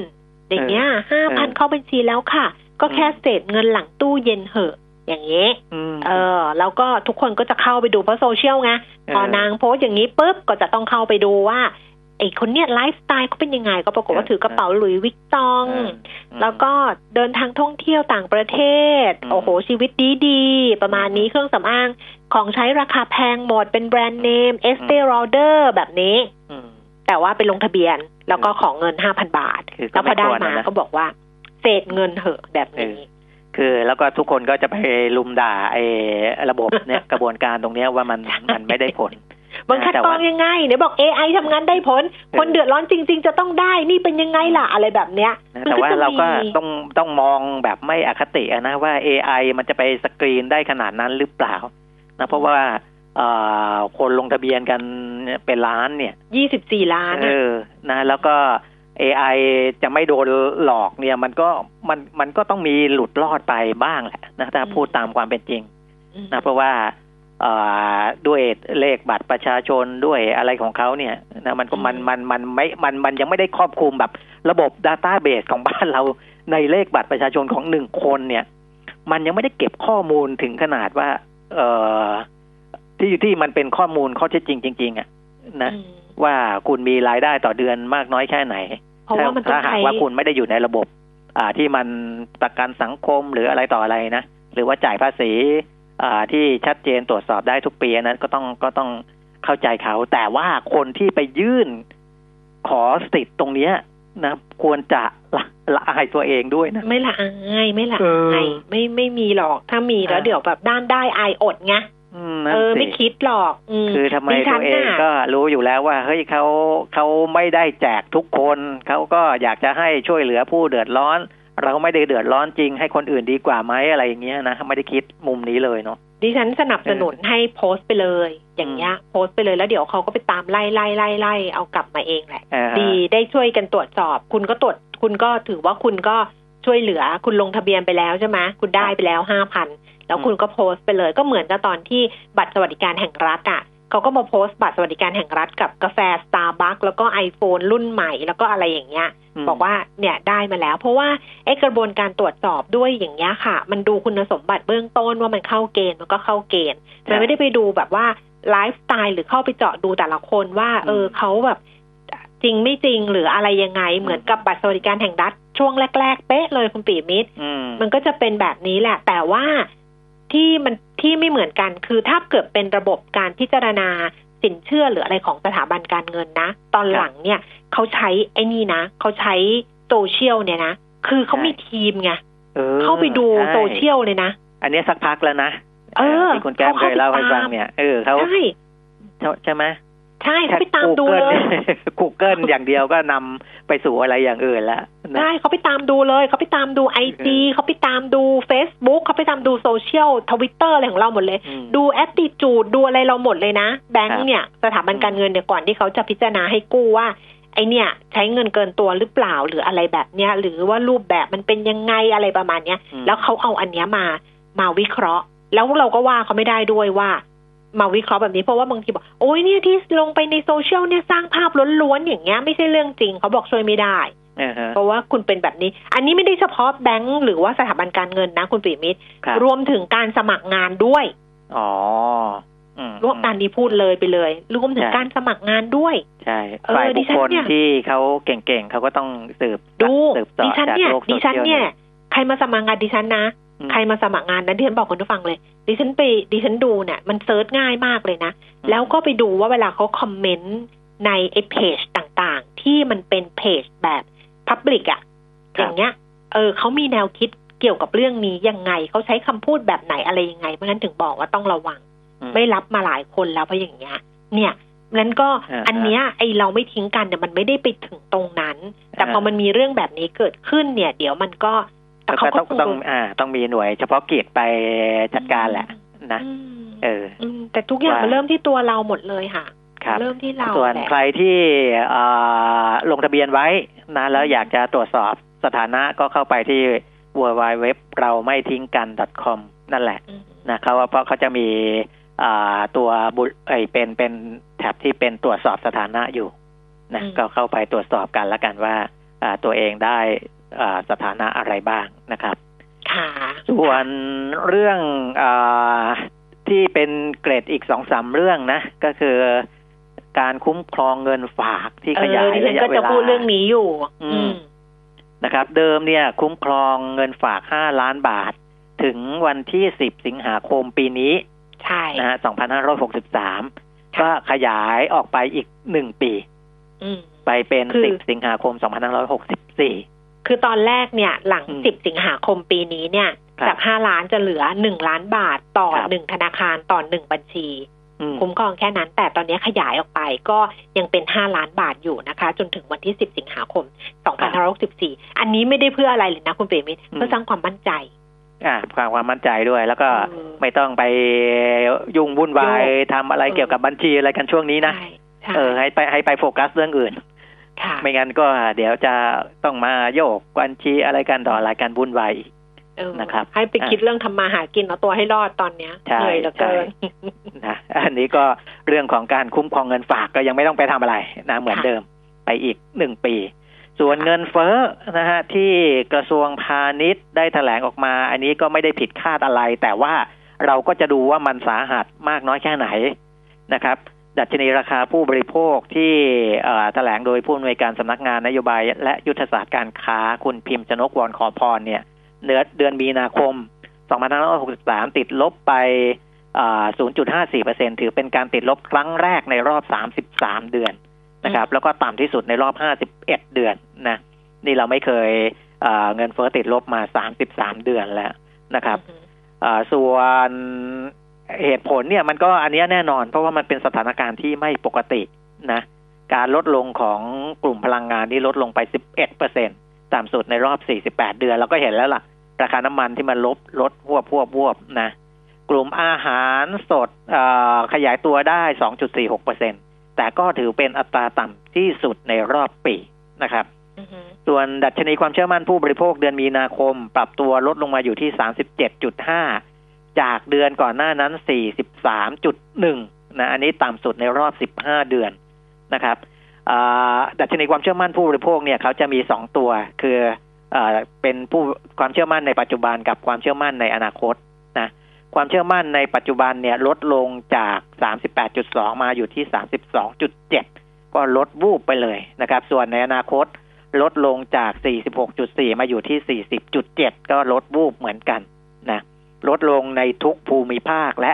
อย่างเงี้ยห้าพันเออเข้าบัญชีแล้วค่ะ ก็แค่อืมเศษเงินหลังตู้เย็นเหอะ อย่างเงี้ย เออ แล้วก็ทุกคนก็จะเข้าไปดูเพราะโซเชียลไงเออพอนางโพสต์อย่างนี้ปุ๊บก็จะต้องเข้าไปดูว่าไอ้คนเนี้ยไลฟ์สไตล์เขาเป็นยังไง ก็ปรากฏว่าถือกระเป๋า Louis Vuitton เออแล้วก็เดินทางท่องเที่ยวต่างประเทศอืมโอ้โห ชีวิตดีดีๆประมาณนี้เครื่องสำอางของใช้ราคาแพงหมดเป็นแบรนด์เนม Estee Lauder แบบนี้อืมแต่ว่าไปลงทะเบียนแล้วก็ขอเงินห้าพันบาทคือก็แล้วพอได้ไม่ควรมานะก็บอกว่าเศษเงินเหอะแบบนี้เออ คือแล้วก็ทุกคนก็จะไปรุมด่าไอ้ระบบเนี่ยกระบวนการตรงเนี้ยว่ามันมันไม่ได้ผลมันคัดกรองแต่ว่ายังไงเนี่ยบอก AI ทำงานได้ผล คนเดือดร้อนจริง ๆ จะต้องได้นี่เป็นยังไงล่ะอะไรแบบเนี้ยนะมันแต่ว่าจะเราก็มีต้องต้องมองแบบไม่อคติอะนะว่า AI มันจะไปสกรีนได้ขนาดนั้นหรือเปล่านะเพราะว่าเอ่อคนลงทะเบียนกันเป็นล้านเนี่ยยี่สิบสี่ล้านเออะอนะ แล้วก็ AI จะไม่โดนหลอกเนี่ยมันก็มันมันก็ต้องมีหลุดรอดไปบ้างแหละนะถ้าพูดตามความเป็นจริงนะเพราะว่าเอ่อด้วยเลขบัตรประชาชนด้วยอะไรของเขาเนี่ยนะมันก็มันมันมันไม่มันมันยังไม่ได้ครอบคลุมแบบ ระบบด a ต้าเบสของบ้านเราในเลขบัตรประชาชนของหนึ่งคนเนี่ย มันยังไม่ได้เก็บข้อมูลถึงขนาดว่า เอ่อที่ที่มันเป็นข้อมูลข้อเท็จจริงจริงๆอะนะอืมว่าคุณมีรายได้ต่อเดือนมากน้อยแค่ไหน เพราะว่ามันต้อถ้างหาใช้กว่าคุณไม่ได้อยู่ในระบบ อ่าที่มันประกันสังคมหรืออะไรต่ออะไรนะหรือว่าจ่ายภาษีอ่าที่ชัดเจนตรวจสอบได้ทุกปีอันนั้นก็ต้องก็ต้องเข้าใจเขา แต่ว่าคนที่ไปยื่นขอสิทธิ์ตรงเนี้ยนะควรจะละละอายตัวเองด้วยนะ ไม่ละอายไม่ละเอออายไม่ไม่มีหรอก ถ้ามีแล้วอ่าเดี๋ยวแบบด้านได้อายอดไงอืมนั่น เออสิไม่คิดหรอกอืมคือทำไมดิฉัตันวเองน่ะก็รู้อยู่แล้วว่าเฮ้ยเขาเขาไม่ได้แจกทุกคนเขาก็อยากจะให้ช่วยเหลือผู้เดือดร้อน เราไม่ได้เดือดร้อนจริง ให้คนอื่นดีกว่าไหมอะไรอย่างเงี้ยนะไม่ได้คิดมุมนี้เลยเนาะดิฉันสนับสนุนให้โพสต์ไปเลย อย่างเงี้ยโพสต์ไปเลยแล้วเดี๋ยวเขาก็ไปตามไล่ไล่ไล่ไล่เอากลับมาเองแหละอ่าฮะดีได้ช่วยกันตรวจสอบ คุณก็ตรวจคุณก็ถือว่าคุณก็ช่วยเหลือคุณลงทะเบียนไปแล้วใช่ไหมคุณได้ไปแล้วห้าพัน แล้วคุณก็โพสต์ไปเลย ก็เหมือนกับตอนที่บัตรสวัสดิการแห่งรัฐอะเขาก็มาโพสต์บัตรสวัสดิการแห่งรัฐกับกาแฟสตาร์บัคแล้วก็ iPhone รุ่นใหม่แล้วก็อะไรอย่างเงี้ยมบอกว่าเนี่ยได้มาแล้ว เพราะว่าไอ้กระบวนการตรวจสอบด้วยอย่างเงี้ยค่ะ มันดูคุณสมบัติเบื้องต้นว่ามันเข้าเกณฑ์มันก็เข้าเกณฑ์มันไม่ได้ไปดูแบบว่าไลฟ์สไตล์หรือเข้าไปเจาะดูแต่ละคนว่า เออเขาแบบจริงไม่จริงหรืออะไรยังไงเหมือนกับบัตรสวัสดิการแห่งรัฐช่วงแรก ๆ เป๊ะเลยคุณปีมิตรอืมมันก็จะเป็นแบบนี้แหละ แต่ว่า ที่มันที่ไม่เหมือนกัน คือถ้าเกิดเป็นระบบการพิจารณาสินเชื่อหรืออะไรของสถาบันการเงินนะ ตอนหลังเนี่ยเขาใช้ไอ้นี่นะเขาใช้โซเชียลเนี่ยนะ คือเขามีทีมไงออเข้าไปดูใช่โซเชียลเลยนะ อันนี้สักพักแล้วนะเออที่คุณแก้มเขาเคเข้ายเล่าให้ไปฟังตามเนี่ยเออเขาใช่ใช่ไหม ใช่เขาไปตามดูเลยกูเกิลอย่างเดียวก็นำไปสู่อะไรอย่างอื่นแล้วนะใช่เขาไปตามดูเลย เขาไปตามดู I G เขาไปตามดู Facebook เขาไปตามดูโซเชียลทวิตเตอร์อะไรของเราหมดเลยอืมดูแอตติจูดดูอะไรเราหมดเลยนะ แบงก์ครับเนี่ย สถาบันการเงินเนี่ยก่อนที่เขาจะพิจารณาให้กู้ว่าไอเนี่ยใช้เงินเกินตัวหรือเปล่าหรืออะไรแบบเนี้ยหรือว่ารูปแบบมันเป็นยังไงอะไรประมาณเนี้ยอืมแล้วเขาเอาอันเนี้ยมามาวิเคราะห์ แล้วเราก็ว่าเขาไม่ได้ด้วยว่า มาวิเคราะห์แบบนี้เพราะว่าบางทีบอกโอ้ยเนี่ยที่ลงไปในโซเชียลเนี่ยสร้างภาพล้วนๆอย่างเงี้ยไม่ใช่เรื่องจริงเขาบอกช่วยไม่ได้อ่าฮะเพราะว่าคุณเป็นแบบนี้ อันนี้ไม่ได้เฉพาะแบงก์หรือว่าสถาบันการเงินนะคุณปิยมิตรครับรวมถึงการสมัครงานด้วยอ๋ออืมรวมการนี้พูดเลยไปเลย รวมถึงใช่การสมัครงานด้วย ใช่เออฝ่ายดิบุคฉันคลเนี่ยที่เขาเก่งๆเขาก็ต้องสืบดูสืบต่อดิฉันจากเนี่ยโลกโซดิเชีฉันยลเนี่ย ใครมาสมัครงานดิฉันนะอืม ใครมาสมัครงานนะดิฉันบอกทุกคนฟังเลย ดิฉันไปดิฉันดูเนี่ย มัน search ง่ายมากเลยนะ แล้วก็ไปดูว่าเวลาเขาคอมเมนต์ในไอ้เพจต่างๆ ที่มันเป็นเพจแบบพับลิกอะครัอบย่างเงี้ย เออเขามีแนวคิดเกี่ยวกับเรื่องนี้ยังไงเขาใช้คำพูดแบบไหนอะไรยังไงเพราะฉะนั้นถึงบอกว่าต้องระวังอืไม่รับมาหลายคนแล้วเพราะอย่างเงี้ย เนี่ยนั้นก็อ่าอันเนี้ยไอเราไม่ทิ้งกันเนี่ยมันไม่ได้ไปถึงตรงนั้น แต่อ่าพอมันมีเรื่องแบบนี้เกิดขึ้นเนี่ย เดี๋ยวมันก็ แต่แล้วเขาก็ก็ต้องต้องอ่าต้องมีหน่วย เฉพาะกิจไปจัดการแหละนะอืมเอออืมแต่ทุกอย่างว่ามัมันเริ่มที่ตัวเราหมดเลยค่ะครับเริ่มที่เราส่วนแหละใครที่อ่าลงทะเบียนไว้นะแล้วอยากจะตรวจสอบสถานะก็เข้าไปที่ w w w เราไม่ทิ้งกัน .com นั่นแหละอืมนะเขาว่าเพราะเขาจะมีอ่าตัวบุไอเป็นเป็นแท็บที่เป็นตรวจสอบสถานะอยู่นะอืมก็เข้าไปตรวจสอบกันละกันว่าอ่าตัวเองได้อ่า สถานะอะไรบ้างนะครับค่ะส่วนเรื่องอาที่เป็นเกรดอีกสองสามเรื่องนะ ก็คือการคุ้มครองเงินฝากที่ขยายเออดิฉัระนยะก็เวจะลาพูดเรื่องนี้อยู่ อืมอืมนะครับ เดิมเนี่ย คุ้มครองเงินฝากห้าล้านบาท ถึงวันที่สิบสิงหาคมปีนี้ ใช่นะฮะสองพันห้าร้อยหกสิบสามก็ขยายออกไปอีกหนึ่งปีอืมไปเป็นคือสิบสิงหาคมสองพันห้าร้อยหกสิบสี่ คือตอนแรกเนี่ยหลังอืมสิบสิงหาคมปีนี้เนี่ยครับจากห้าล้านจะเหลือหนึ่งล้านบาทต่อครับหนึ่งธนาคารต่อหนึ่งบัญชีอืมคุ้มครองแค่นั้น แต่ตอนนี้ขยายออกไปก็ยังเป็นห้าล้านบาทอยู่นะคะ จนถึงวันที่สิบสิงหาคมสองพันห้าร้อยสิบสี่อันนี้ไม่ได้เพื่ออะไรเลยนะคุณเปรมิตรอืมเพื่อสร้างความมั่นใจอ่าความความมั่นใจด้วย แล้วก็เออไม่ต้องไปยุ่งวุ่นวายยุ่งทำอะไรเกี่ยวกับบัญชีอะไรกันช่วงนี้นะใช่ใช่เออให้ไปให้ไปโฟกัสเรื่องอื่นค่ะ ไม่งั้นก็เดี๋ยวจะต้องมาโยกบัญชีอะไรกันต่ออะไรกันวุ่นวายอีกเออนะครับ ให้ไปคิดเรื่องทำมาหากินเอาตัวให้รอดตอนเนี้ยใช่เหนื่อยเหลือเกินนะอันนี้ก็เรื่องของการคุ้มครองเงินฝากก็ยังไม่ต้องไปทำอะไรนะเหมือนค่ะเดิมไปอีกหนึ่งปี ส่วนเงินเฟ้อนะฮะที่กระทรวงพาณิชย์ได้แถลงออกมา อันนี้ก็ไม่ได้ผิดคาดอะไร แต่ว่าเราก็จะดูว่ามันสาหัสมากน้อยแค่ไหนนะครับ ดัชนีราคาผู้บริโภคที่เอ่อแถลงโดยผู้อำนวยการสำนักงานนโยบาย และยุทธศาสตร์การค้าคุณพิมพ์ชนกวรขอพรเนี่ยเนื้อเดือนมีนาคม 2563 ติดลบไปอ่า0.54%ถือเป็นการติดลบครั้งแรกในรอบ 33 เดือนนะครับ แล้วก็ต่ำที่สุดในรอบ 51 เดือนนะนี่เราไม่เคยเอ่อเงินเฟ้อติดลบมา 33 เดือนแล้วนะครับอ่าส่วน เหตุผลเนี่ยมันก็อันเนี้ยแน่นอน เพราะว่ามันเป็นสถานการณ์ที่ไม่ปกตินะ การลดลงของกลุ่มพลังงานที่ลดลงไป 11เปอร์เซ็นต่ำสุดในรอบ 48 เดือน เราก็เห็นแล้วล่ะ ราคาน้ำมันที่มันลบลดพวบพวบพวบนะ กลุ่มอาหารสดเอ่อขยายตัวได้ 2.46เปอร์เซ็นแต่ก็ถือเป็นอัตราต่ำที่สุดในรอบปีนะครับอือฮึส่ส่วนดัชนีความเชื่อมั่นผู้บริโภคเดือนมีนาคม ปรับตัวลดลงมาอยู่ที่ 37.5 จากเดือนก่อนหน้านั้น 43.1 นะ อันนี้ต่ำสุดในรอบ 15 เดือนนะครับดัชนีความเชื่อมั่นผู้บริโภคเนี่ยเขาจะมีสองตัว คืออเป็นผู้ความเชื่อมั่นในปัจจุบันกับความเชื่อมั่นในอนาคตนะความเชื่อมั่นในปัจจุบันเนี่ยลดลงจาก 38.2 มาอยู่ที่ 32.7 ก็ลดวูบไปเลยนะครับ ส่วนในอนาคตลดลงจาก 46.4 มาอยู่ที่ 40.7 ก็ลดวูบเหมือนกัน ลดลงในทุกภูมิภาคและ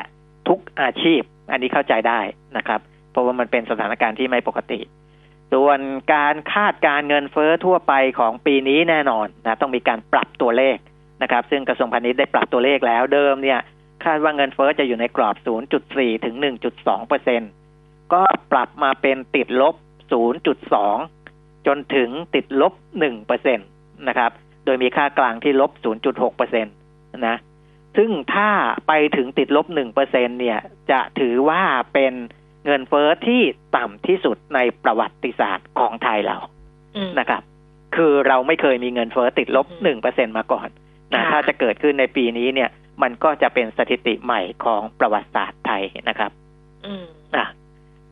ทุกอาชีพ อันนี้เข้าใจได้นะครับ เพราะว่ามันเป็นสถานการณ์ที่ไม่ปกติ ส่วนการคาดการเงินเฟ้อทั่วไปของปีนี้แน่นอนนะต้องมีการปรับตัวเลขนะครับ ซึ่งกระทรวงพาณิชย์ได้ปรับตัวเลขแล้วเดิมเนี่ย คาดว่าเงินเฟ้อจะอยู่ในกรอบ 0.4 ถึง 1.2เปอร์เซ็นก็ปรับมาเป็นติดลบ 0.2 จนถึงติดลบ1เปอร์เซ็นตนะครับ โดยมีค่ากลางที่ลบ 0.6เปอร์เซ็นตนะ ซึ่งถ้าไปถึงติดลบ1เปอร์เซ็นเนี่ย จะถือว่าเป็นเงินเฟ้อที่ต่ำที่สุดในประวัติศาสตร์ของไทยเราอืมนะครับ คือเราไม่เคยมีเงินเฟ้อติดลบอืหนึ่มงเปอร์เซ็นมาก่อนนะค่ะถ้าจะเกิดขึ้นในปีนี้เนี่ย มันก็จะเป็นสถิติใหม่ของประวัติศาสตร์ไทยนะครับอืมนะ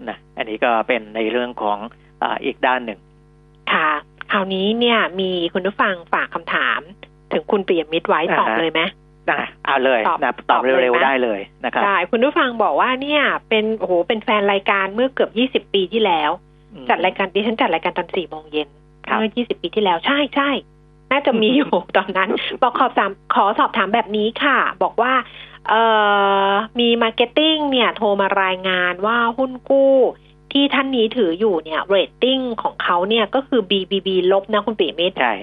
นะอันนี้ก็เป็นในเรื่องของอาอีกด้านหนึ่ง ค่ะคราวนี้เนี่ย มีคุณผู้ฟังฝากคำถาม ถึงคุณปิยมิตรไว้ตอบอ่าฮะเลยไหม นะเอาเลยตอบนะตตออบบเลยเร็วนะๆได้เลยนะครับใช่คุณผู้ฟังบอกว่าเนี่ยเป็นโอ้โหเป็นแฟนรายการเมื่อเกือบยี่สิบปีที่แล้วอืมจัดรายการดิฉันจัดรายการตอนสี่โมงเย็นครับเมื่อยี่สิบปีที่แล้วใช่ใช่น่าจะมีอยู่ตอนนั้น บอกขอบถามขอสอบถามแบบนี้ค่ะ บอกว่าเอ่อมี marketing เนี่ย โทรมารายงานว่าหุ้นกู้ที่ท่านนี้ถืออยู่เนี่ยเรตติ้งของเขาเนี่ยก็คือ BBB ลบนะคุณปิยมิตรใช่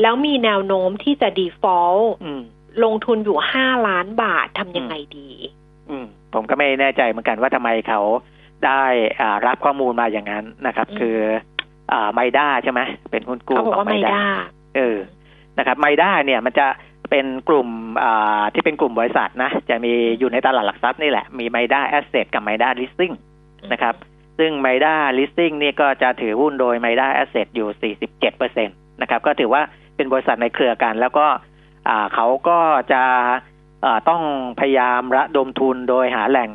แล้วมีแนวโน้มที่จะ default อืม ลงทุนอยู่ห้าล้านบาททำยังไงดี อืม ผมก็ไม่แน่ใจเหมือนกันว่าทำไมเขาได้อ่ารับข้อมูลมาอย่างนั้นนะครับอืมคืออ่าไมด้าใช่ไหมเป็นหุ้นกู้เขาบอกขอว่างไม่ไมด้าได้เออนะครับไมด้าเนี่ยมันจะเป็นกลุ่มอ่าที่เป็นกลุ่มบริษัทนะ จะมีอยู่ในตลาดหลักทรัพย์นี่แหละ มีไมด้าแอสเซทกับไมด้าลิสซิ่งนะครับซึ่งไมด้าลิสซิ่งนี่ก็จะถือหุ้นโดยไมด้าแอสเซทอยู่ 47เปอร์เซ็นต์นะครับ ก็ถือว่าเป็นบริษัทในเครือกัน แล้วก็อ่า เขาก็จะอ่าต้องพยายามระดมทุนโดยหาแหล่ง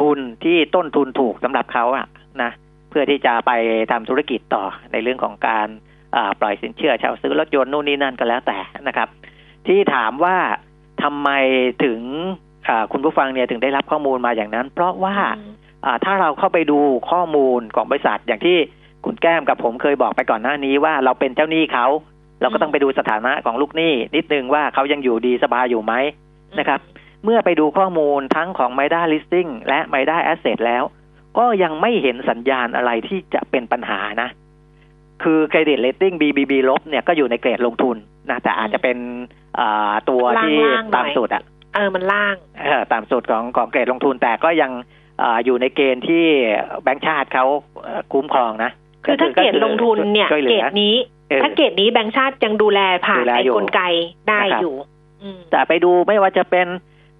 ทุนที่ต้นทุนถูกสำหรับเขาอะนะเพื่อที่จะไปทำธุรกิจต่อในเรื่องของการปล่อยสินเชื่อเช่าซื้อรถยนต์นู่นนี่นั่นก็แล้วแต่นะครับ ที่ถามว่าทำไมถึงคุณผู้ฟังเนี่ยถึงได้รับข้อมูลมาอย่างนั้น เพราะว่าถ้าเราเข้าไปดูข้อมูลของบริษัทอย่างที่คุณแก้มกับผมเคยบอกไปก่อนหน้านี้ว่าเราเป็นเจ้าหนี้เขา เราก็ต้องไปดูสถานะของลูกหนี้นิดนึงว่าเขายังอยู่ดีสบายอยู่ไหมนะครับ เมื่อไปดูข้อมูลทั้งของ ไมด้า Leasing และ ไมด้า Asset แล้ว ก็ยังไม่เห็นสัญญาณอะไรที่จะเป็นปัญหานะ คือ credit rating BBB ลบเนี่ยก็อยู่ในเกรดลงทุนนะแต่อาจจะเป็นตัวที่ตามสุดอะเออมันล่างเออตามสุดของของเกรดลงทุนแต่ก็ยังอยู่ในเกณฑ์ที่แบงค์ชาติเขาคุ้มครองนะ คือถ้าเกรดลงทุนเนี่ยเกรดนี้ ถ้าเกรดนี้แบงค์ชาติยังดูแลผ่านไอ้กลไกได้อยู่แต่ไปดูไม่ว่าจะเป็น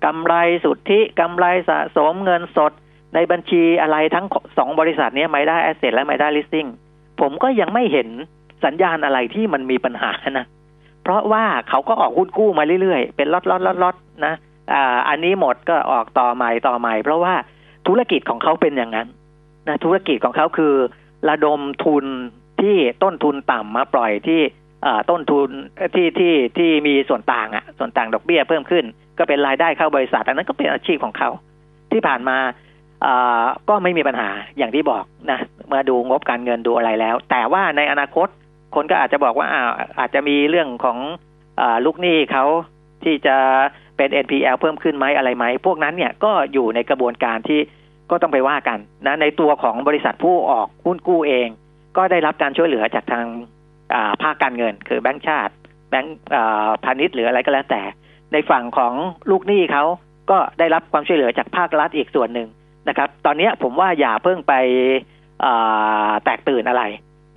กำไรสุทธิกำไรสะสมเงินสดในบัญชีอะไรทั้งสองบริษัทนี้ไม่ได้ asset และไม่ได้ listing ผมก็ยังไม่เห็นสัญญาณอะไรที่มันมีปัญหานะ เพราะว่าเขาก็ออกหุ้นกู้มาเรื่อยๆ เป็นล็อตๆล็อตๆนะอ่าอันนี้หมดก็ออกต่อใหม่ต่อใหม่ เพราะว่าธุรกิจของเขาเป็นอย่างนั้นนะธุรกิจของเขาคือระดมทุน ที่ต้นทุนต่ำมาปล่อยที่ต้นทุนที่ที่ที่มีส่วนต่างอะส่วนต่างดอกเบี้ยเพิ่มขึ้น ก็เป็นรายได้เข้าบริษัท อันนั้นก็เป็นอาชีพของเขา ที่ผ่านมาก็ไม่มีปัญหาอย่างที่บอกนะมื่อดูงบการเงินดูอะไรแล้ว แต่ว่าในอนาคตคนก็อาจจะบอกว่าอาจจะมีเรื่องของอลูกหนี้เขาที่จะเป็น NPL เพิ่มขึ้นไหมอะไรไหม พวกนั้นเนี่ยก็อยู่ในกระบวนการที่ก็ต้องไปว่ากันนะในตัวของบริษัทผู้ออกหุ้นกู้เอง ก็ได้รับการช่วยเหลือจากทางภาคการเงิน คือแบงก์ชาติ แบงก์พาณิชย์หรืออะไรก็แล้วแต่ ในฝั่งของลูกหนี้เขาก็ได้รับความช่วยเหลือจากภาครัฐอีกส่วนหนึ่งนะครับ ตอนนี้ผมว่าอย่าเพิ่งไปแตกตื่นอะไร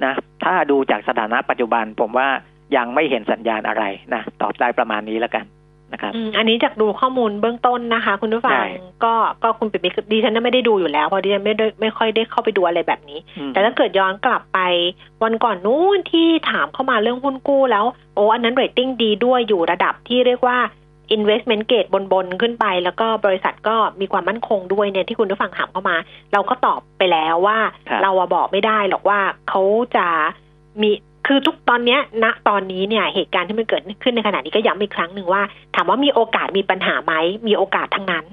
นะ ถ้าดูจากสถานะปัจจุบันผมว่ายังไม่เห็นสัญญาณอะไรนะ ตอบได้ประมาณนี้แล้วกัน นะครับอันนี้จากดูข้อมูลเบื้องต้นนะคะ คุณผู้ฟังก็ก็คุณปิ่มดิฉันไม่ได้ดูอยู่แล้วเพราะดิฉันไม่ได้ไม่ค่อยได้เข้าไปดูอะไรแบบนี้ แต่ถ้าเกิดย้อนกลับไปวันก่อนนู้นที่ถามเข้ามาเรื่องหุ้นกู้แล้ว โอ้อันนั้นเรตติ้งดีด้วยอยู่ระดับที่เรียกว่า investment grade บน ๆ ขึ้นไป แล้วก็บริษัทก็มีความมั่นคงด้วยเนี่ยที่คุณผู้ฟังถามเข้ามา เราก็ตอบไปแล้วว่า เราบอกไม่ได้หรอกว่าเขาจะมี คือทุกตอนเนี้ยณตอนนี้เนี่ยเหตุการณ์ที่มันเกิดขึ้นในขณะนี้ก็ย้ำอีกครั้งหนึ่งว่า ถามว่ามีโอกาสมีปัญหาไหมมีโอกาสทั้งนั้น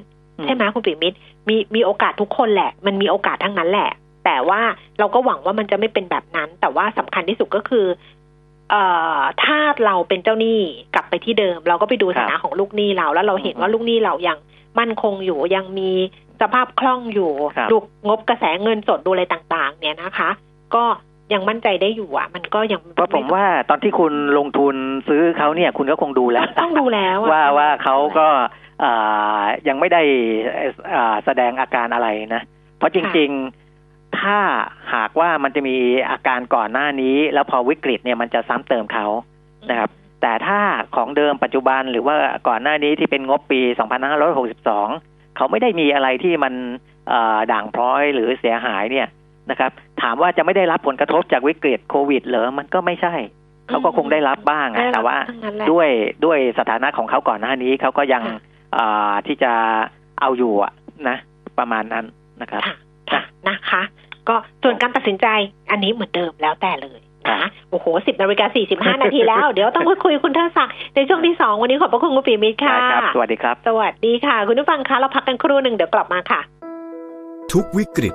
ใช่ไหมคุณปิ่มิตรมีมีโอกาสทุกคนแหละ มันมีโอกาสทั้งนั้นแหละ แต่ว่าเราก็หวังว่ามันจะไม่เป็นแบบนั้น แต่ว่าสำคัญที่สุดก็คือ เอ่อถ้าเราเป็นเจ้าหนี้กลับไปที่เดิม เราก็ไปดูฐานะของลูกหนี้เรา แล้วเราเห็นว่าลูกหนี้เรายังมั่นคงอยู่ยังมีสภาพคล่องอยู่ดูงบกระแสเงินสดดูอะไรต่าง ๆ เนี่ยนะคะ ก็ ยังมั่นใจได้อยู่อะ มันก็ยังเพราะผมว่าตอนที่คุณลงทุนซื้อเขาเนี่ย คุณก็คงดูแล้ว ต้องดูแล้วว่าว่าเขาก็ยังไม่ได้แสดงอาการอะไรนะ เพราะจริง ๆ ถ้าหากว่ามันจะมีอาการก่อนหน้านี้ แล้วพอวิกฤตเนี่ยมันจะซ้ำเติมเขานะครับ แต่ถ้าของเดิมปัจจุบันหรือว่าก่อนหน้านี้ที่เป็นงบปี 2562 เขาไม่ได้มีอะไรที่มันด่างพร้อยหรือเสียหายเนี่ย นะครับ ถามว่าจะไม่ได้รับผลกระทบจากวิกฤตโควิดเหรอมันก็ไม่ใช่เขาก็คงได้รับบ้างอะแต่ว่าด้วยด้วยสถานะของเขาก่อนหน้านี้เขาก็ยังที่จะเอาอยู่นะ ประมาณนั้นนะครับนะคะ ก็ส่วนการตัดสินใจอันนี้เหมือนเดิมแล้วแต่เลยนะโอ้โหสิบนาฬิกาสี่สิบห้านาทีแล้ว เดี๋ยวต้องคุยคุณเทศักดิ์ในช่วงที่สองวันนี้ขอบพระคุณคุณปีมิตรค่ะสวัสดีครับ สวัสดีค่ะ คุณผู้ฟังคะเราพักกันครู่หนึ่งเดี๋ยวกลับมาค่ะ ทุกวิกฤต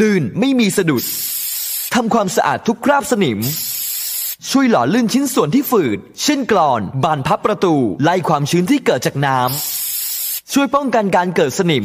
ลื่นไม่มีสะดุด ทำความสะอาดทุกคราบสนิม ช่วยหล่อลื่นชิ้นส่วนที่ฝืด เช่นกรอน บานพับประตู ไล่ความชื้นที่เกิดจากน้ำ ช่วยป้องกันการเกิดสนิม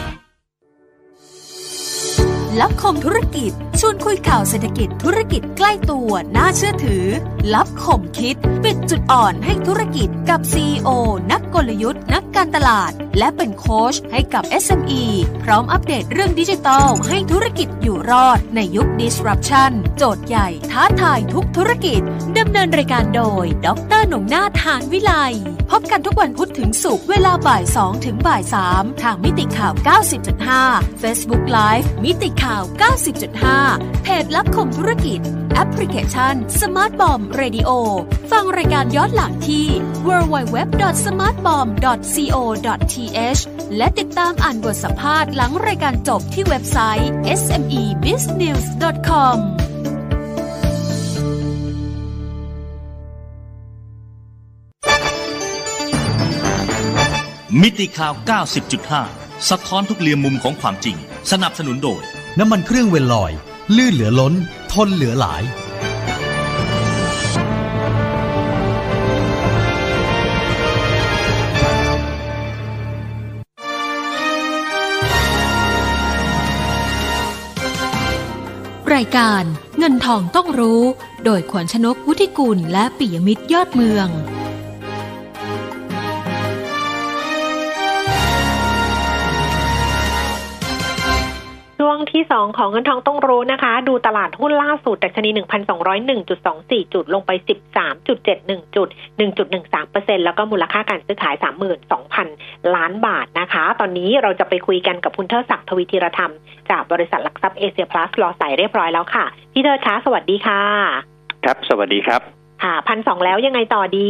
ลับคมธุรกิจ ชวนคุยข่าวเศรษฐกิจธุรกิจใกล้ตัวน่าเชื่อถือลับคมคิด ปิดจุดอ่อนให้ธุรกิจกับ CEO นักกลยุทธ์ นักการตลาด และเป็นโค้ชให้กับ SME พร้อมอัปเดตเรื่องดิจิทัลให้ธุรกิจอยู่รอดในยุค disruption โจทย์ใหญ่ท้าทายทุกธุรกิจดำเนินรายการโดย ดรหนงนาถานวิไลพบกันทุกวันพุธถึงศุกร์เวลาบ่าย2ถึงบ่าย3ทางมิติข่าว 90.5 Facebook Live มิติข่าว 90.5เพจลับคมธุรกิจ แอปพลิเคชัน Smart Bomb Radio ฟังรายการย้อนหลังที่ www.smartbomb.co.th และติดตามอ่านบทสัมภาษณ์หลังรายการจบที่เว็บไซต์ smebiznews.com มิติข่าว 90.5 สะท้อนทุกเรียมมุมของความจริง สนับสนุนโดย น้ำมันเครื่องเวลลอย ลื่นเหลือล้น ทนเหลือหลาย รายการเงินทองต้องรู้ โดยขวัญชนกวุฒิกุลและปิยมิตรยอดเมือง ช่วงที่2ของเงินทองต้องรู้นะคะ ดูตลาดหุ้นล่าสุดดัชนี 1,201.24 จุดลงไป 13.71 จุด 1.13%แล้วก็มูลค่าการซื้อขาย 32,000 ล้านบาทนะคะ ตอนนี้เราจะไปคุยกันกับคุณเทิดศักดิ์ทวีธีรธรรม จากบริษัทหลักทรัพย์เอเชียพลัสรอสายเรียบร้อยแล้วค่ะ พี่เทิดคะสวัสดีค่ะ ครับ สวัสดีครับค่ะพันสองแล้วยังไงต่อดี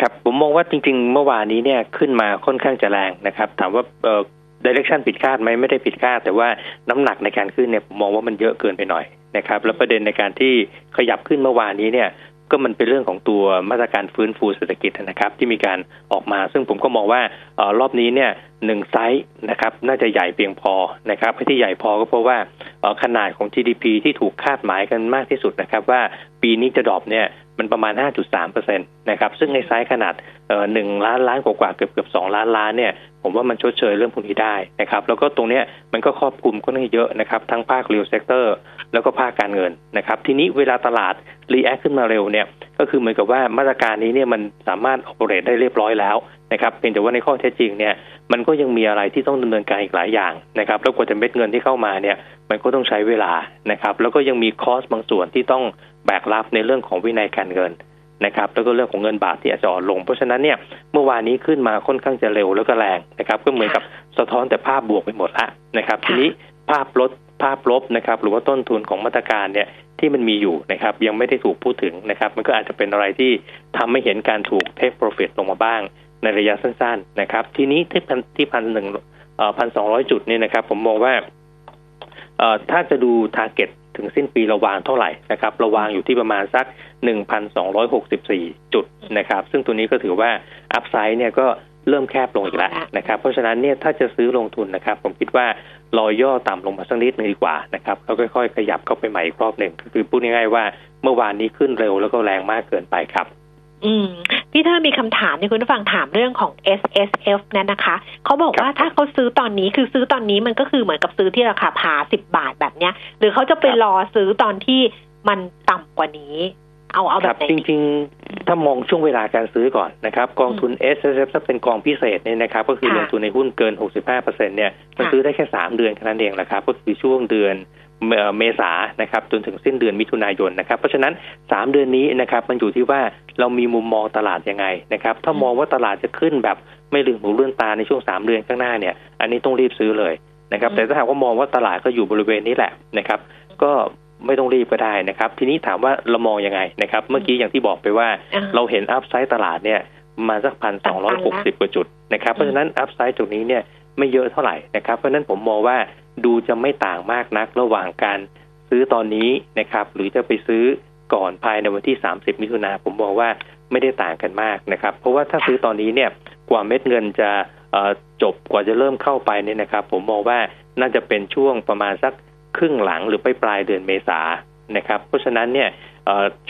ครับผมมองว่าจริง ๆ เมื่อวานนี้เนี่ยขึ้นมาค่อนข้างจะแรงนะครับ ถามว่าเอ่อ ดิเรกชันผิดคาดไหมไม่ได้ผิดคาด แต่ว่าน้ำหนักในการขึ้นเนี่ยผมมองว่ามันเยอะเกินไปหน่อยนะครับ แล้วประเด็นในการที่ขยับขึ้นเมื่อวานนี้เนี่ยก็มันเป็นเรื่องของตัวมาตรการฟื้นฟูเศรษฐกิจนะครับ ที่มีการออกมา ซึ่งผมก็มองว่าออรอบนี้เนี่ยหนึ่งไซส์นะครับ น่าจะใหญ่เพียงพอนะครับที่ใหญ่พอก็เพราะว่าออขนาดของ GDP ที่ถูกคาดหมายกันมากที่สุดนะครับ ว่าปีนี้จะ drop เนี่ยมันประมาณ 5.3%นะครับซึ่งในไซส์ขนาด หนึ่งล้านล้านกว่าเกือบเกือบสองล้านล้านเนี่ยผมว่ามันชดเชยเรื่องพวกนี้ได้นะครับแล้วก็ตรงเนี้ยมันก็ครอบคลุมก็น่าเยอะนะครับทั้งภาค real sector แล้วก็ภาคการเงินนะครับทีนี้เวลาตลาด react ขึ้นมาเร็วเนี่ยก็คือเหมือนกับว่ามาตรการนี้เนี่ยมันสามารถ operate ได้เรียบร้อยแล้วนะครับเพียงแต่ว่าในข้อเท็จจริงเนี่ยมันก็ยังมีอะไรที่ต้องดำเนินการอีกหลายอย่างนะครับแล้วกว่าจะเม็ดเงินที่เข้ามาเนี่ยมันก็ต้องใช้เวลานะครับแล้วก็ยังมีคอสบางส่วนที่ต้องแบกรับในเรื่องของวินัยการเงิน นะครับแล้วก็เรื่องของเงินบาทที่อาจจะอ่อนลง เพราะฉะนั้นเนี่ยเมื่อวานนี้ขึ้นมาค่อนข้างจะเร็วแล้วก็แรงนะครับก็เหมือนกับสะท้อนแต่ภาพบวกไปหมดละนะครับทีนี้ภาพลดภาพลบนะครับหรือว่าต้นทุนของมาตรการเนี่ยที่มันมีอยู่นะครับยังไม่ได้ถูกพูดถึงนะครับ มันก็อาจจะเป็นอะไรที่ทำให้เห็นการถูก take profit ลงมาบ้างในระยะสั้นๆนะครับ ทีนี้ที่พันที่พันหนึ่งพันสองร้อยจุดเนี่ยนะครับ ผมมองว่าเอ่อถ้าจะดู target ถึงสิ้นปีเราวางเท่าไหร่นะครับเราวางอยู่ที่ประมาณสัก 1,264 จุดนะครับ ซึ่งตัวนี้ก็ถือว่า upside เนี่ยก็เริ่มแคบลงอีกแล้วนะครับ เพราะฉะนั้นเนี่ยถ้าจะซื้อลงทุนนะครับ ผมคิดว่ารอย่อต่ำลงมาสักนิดนึงดีกว่านะครับแล้วค่อยๆ ขยับเข้าไปใหม่อีกรอบหนึ่งก็คือพูดง่ายๆว่าเมื่อวานนี้ขึ้นเร็วแล้วก็แรงมากเกินไปครับ อืม พี่เธอมีคำถามที่คุณผู้ฟังถามเรื่องของ S S F นั่นนะคะ เขาบอกว่าถ้าเขาซื้อตอนนี้คือซื้อตอนนี้มันก็คือเหมือนกับซื้อที่ราคาพาสิบบาทแบบเนี้ย หรือเขาจะไปรอซื้อตอนที่มันต่ำกว่านี้ เอาเอาแบบไหนจริง ๆ ถ้ามองช่วงเวลาการซื้อก่อนนะครับ กองทุน S S F ถ้าเป็นกองพิเศษเนี่ยนะครับ ก็คือลงทุนในหุ้นเกิน 65เปอร์เซ็นเนี่ยมันซื้อได้แค่ 3 เดือนแค่นั้นเองแหละครับ ก็คือช่วงเดือน เมษานะครับจนถึงสิ้นเดือนมิถุนายนนะครับ เพราะฉะนั้น 3 เดือนนี้นะครับมันอยู่ที่ว่าเรามีมุมมองตลาดยังไงนะครับถ้ามองว่าตลาดจะขึ้นแบบไม่ลืมหูเลื่อนตาในช่วง 3 เดือนข้างหน้าเนี่ยอันนี้ต้องรีบซื้อเลยนะครับแต่ถ้าหากว่ามองว่าตลาดก็อยู่บริเวณนี้แหละนะครับ ก็ไม่ต้องรีบก็ได้นะครับ ทีนี้ถามว่าเรามองยังไงนะครับ เมื่อกี้อย่างที่บอกไปว่าเราเห็นอัพไซด์ตลาดเนี่ยมาสักพันสองร้อยหกสิบกว่าจุดนะครับเพราะฉะนั้นอัพไซด์ตรงนี้เนี่ยไม่เยอะเท่าไหร่นะครับเพราะฉะนั้นผมมองว่า ดูจะไม่ต่างมากนักระหว่างการซื้อตอนนี้นะครับ หรือจะไปซื้อก่อนภายในวันที่ 30 มิถุนาผมมองว่าไม่ได้ต่างกันมากนะครับ เพราะว่าถ้าซื้อตอนนี้เนี่ยกว่าเม็ดเงินจะจบกว่าจะเริ่มเข้าไปเนี่ยนะครับ ผมมองว่าน่าจะเป็นช่วงประมาณสักครึ่งหลังหรือไปปลายเดือนเมษานะครับ เพราะฉะนั้นเนี่ย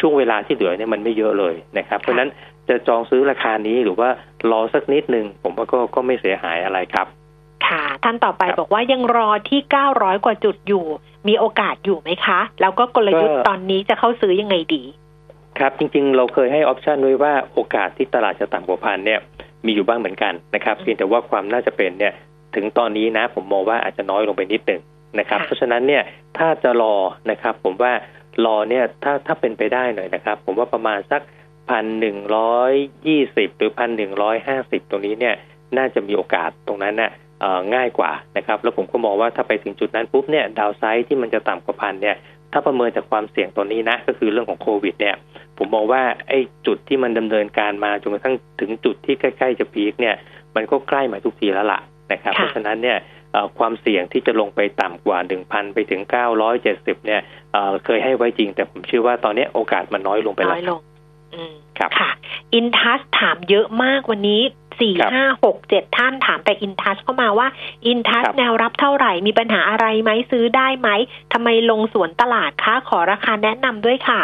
ช่วงเวลาที่เหลือเนี่ยมันไม่เยอะเลยนะครับ เพราะฉะนั้นจะจองซื้อราคานี้หรือว่ารอสักนิดนึงผมว่าก็ก็ไม่เสียหายอะไรครับ ค่ะ ท่านต่อไปบอกว่ายังรอที่ 900 กว่าจุดอยู่ มีโอกาสอยู่ไหมคะ แล้วก็กลยุทธ์ตอนนี้จะเข้าซื้อยังไงดี ครับ จริง ๆ เราเคยให้ออปชันไว้ว่าโอกาสที่ตลาดจะต่ำกว่าพันเนี่ยมีอยู่บ้างเหมือนกันนะครับเพียงแต่ว่าความน่าจะเป็นเนี่ยถึงตอนนี้นะผมมองว่าอาจจะน้อยลงไปนิดหนึ่งนะครับ เพราะฉะนั้นเนี่ยถ้าจะรอนะครับ ผมว่ารอเนี่ยถ้าถ้าเป็นไปได้หน่อยนะครับ ผมว่าประมาณสักพันหนึ่งร้อยยี่สิบหรือพันหนึ่งร้อยห้าสิบตรงนี้เนี่ยน่าจะมีโอกาสตรงนั้นน่ะ ง่ายกว่านะครับแล้วผมก็มองว่าถ้าไปถึงจุดนั้นปุ๊บเนี่ยดาวไซด์ที่มันจะต่ำกว่าพันเนี่ยถ้าประเมินจากความเสี่ยงตัวนี้นะ ก็คือเรื่องของโควิดเนี่ยผมมองว่าไอ้จุดที่มันดำเนินการมาจนกระทั่งถึงจุดที่ใกล้ๆจะพีคเนี่ยมันก็ใกล้มาทุกทีแล้วล่ะนะครับเพราะฉะนั้นเนี่ยความเสี่ยงที่จะลงไปต่ำกว่า 1,000 ไปถึง 970 เนี่ยเคยให้ไว้จริง แต่ผมเชื่อว่าตอนนี้โอกาสมันน้อยลงไปแล้วน้อยลงครับค่ะ อินทัสถามเยอะมากวันนี้ สี่ห้าหกเจ็ดท่านถามแต่อินทัสเข้ามาว่าอินทัสแนวรับเท่าไหร่มีปัญหาอะไรไหมซื้อได้ไหมทำไมลงสวนตลาดคะขอราคาแนะนำด้วยค่ะ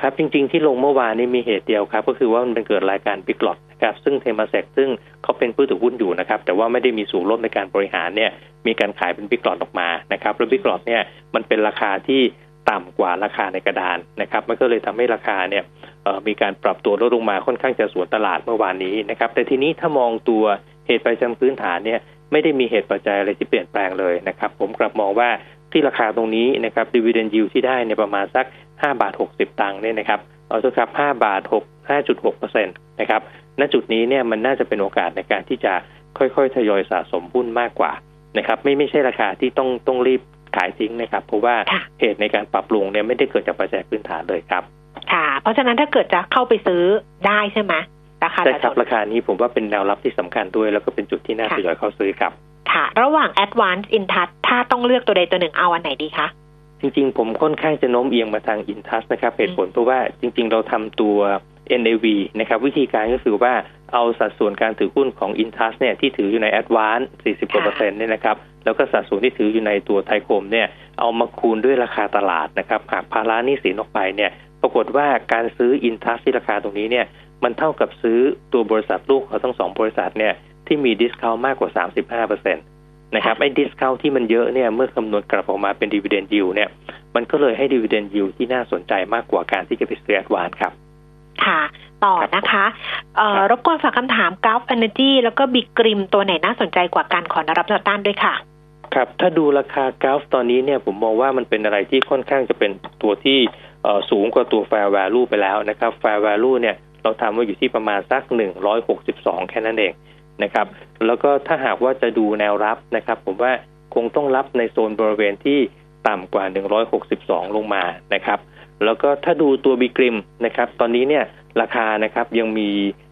ครับจริง ๆ ที่ลงเมื่อวานนี้มีเหตุเดียวครับ ก็คือว่ามันเป็นเกิดรายการบิ๊กหลอดนะครับซึ่งเทมาเซกซึ่งเขาเป็นผู้ถือหุ้นอยู่นะครับ แต่ว่าไม่ได้มีส่วนร่วมในการบริหารเนี่ยมีการขายเป็นบิ๊กหลอดออกมานะครับแล้วบิ๊กหลอดเนี่ยมันเป็นราคาที่ ต่ำกว่าราคาในกระดานนะครับ มันก็เลยทำให้ราคาเนี่ยมีการปรับตัวลดลงมาค่อนข้างจะสวนตลาดเมื่อวานนี้นะครับ แต่ทีนี้ถ้ามองตัวเหตุปัจจัยพื้นฐานเนี่ยไม่ได้มีเหตุปัจจัยอะไรที่เปลี่ยนแปลงเลยนะครับ ผมกลับมองว่าที่ราคาตรงนี้นะครับดีเวเดนยิวที่ได้ในประมาณสัก5บาท60 ตังค์เนี่ยนะครับเอาสักครับ5บาท6 5.6เปอร์เซ็นต์นะครับณจุดนี้เนี่ยมันน่าจะเป็นโอกาสในการที่จะค่อยๆ ทยอยสะสมหุ้นมากกว่านะครับไม่ไม่ใช่ราคาที่ต้องต้องรีบ ขายทิ้งนะครับ เพราะว่าเหตุในการปรับปรุงเนี่ยไม่ได้เกิดจากปัจจัยพื้นฐานเลยครับ ค่ะ เพราะฉะนั้นถ้าเกิดจะเข้าไปซื้อได้ใช่ไหมราคาใช่ครับราคานี้ผมว่าเป็นแนวรับที่สำคัญด้วย แล้วก็เป็นจุดที่น่าทยอยเข้าซื้อครับ ค่ะ ระหว่าง Advance Intouch ถ้าต้องเลือกตัวใดตัวหนึ่งเอาอันไหนดีคะจริงๆ ผมค่อนข้างจะโน้มเอียงมาทาง Intouch นะครับเหตุผลเพราะว่าจริง ๆ เราทำตัว NAV นะครับวิธีการก็คือว่าเอาสัดส่วนการถือหุ้นของ Intouch เนี่ยที่ถืออยู่ใน Advance 40กว่าเปอร์เซ็นต์เนี่ยนะครับ แล้วก็สัดส่วนที่ถืออยู่ในตัวไทยคมเนี่ย เอามาคูณด้วยราคาตลาดนะครับหักภาระหนี้สินออกไปเนี่ยปรากฏว่าการซื้อ Intouch ที่ราคาตรงนี้เนี่ยมันเท่ากับซื้อตัวบริษัทลูกของทั้งสองบริษัทเนี่ยที่มี discount มากกว่า 35เปอร์เซ็นต์นะครับไอ้ discount ที่มันเยอะเนี่ยเมื่อคำนวณกลับออกมาเป็นดีเวเดนยิวเนี่ยมันก็เลยให้ดีเวเดนยิวที่น่าสนใจมากกว่าการที่จะไปซื้อ Advance ครับ ค่ะต่อนะคะเอ่อรบกวนฝากคำถาม GULF Energy แล้วก็บิ๊กกริมตัวไหนน่าสนใจกว่ากันขอแนวรับแนวต้านด้วยค่ะ ครับถ้าดูราคา GULF ตอนนี้เนี่ยผมมองว่ามันเป็นอะไรที่ค่อนข้างจะเป็นตัวที่สูงกว่าตัว fair value ไปแล้วนะครับ fair value เนี่ยเราทำว่าอยู่ที่ประมาณสักหนึ่งร้อยหกสิบสองแค่นั้นเองนะครับ แล้วก็ถ้าหากว่าจะดูแนวรับนะครับ ผมว่าคงต้องรับในโซนบริเวณที่ต่ำกว่า 162 ลงมานะครับ แล้วก็ถ้าดูตัวบีกริมนะครับ ตอนนี้เนี่ยราคานะครับยังมี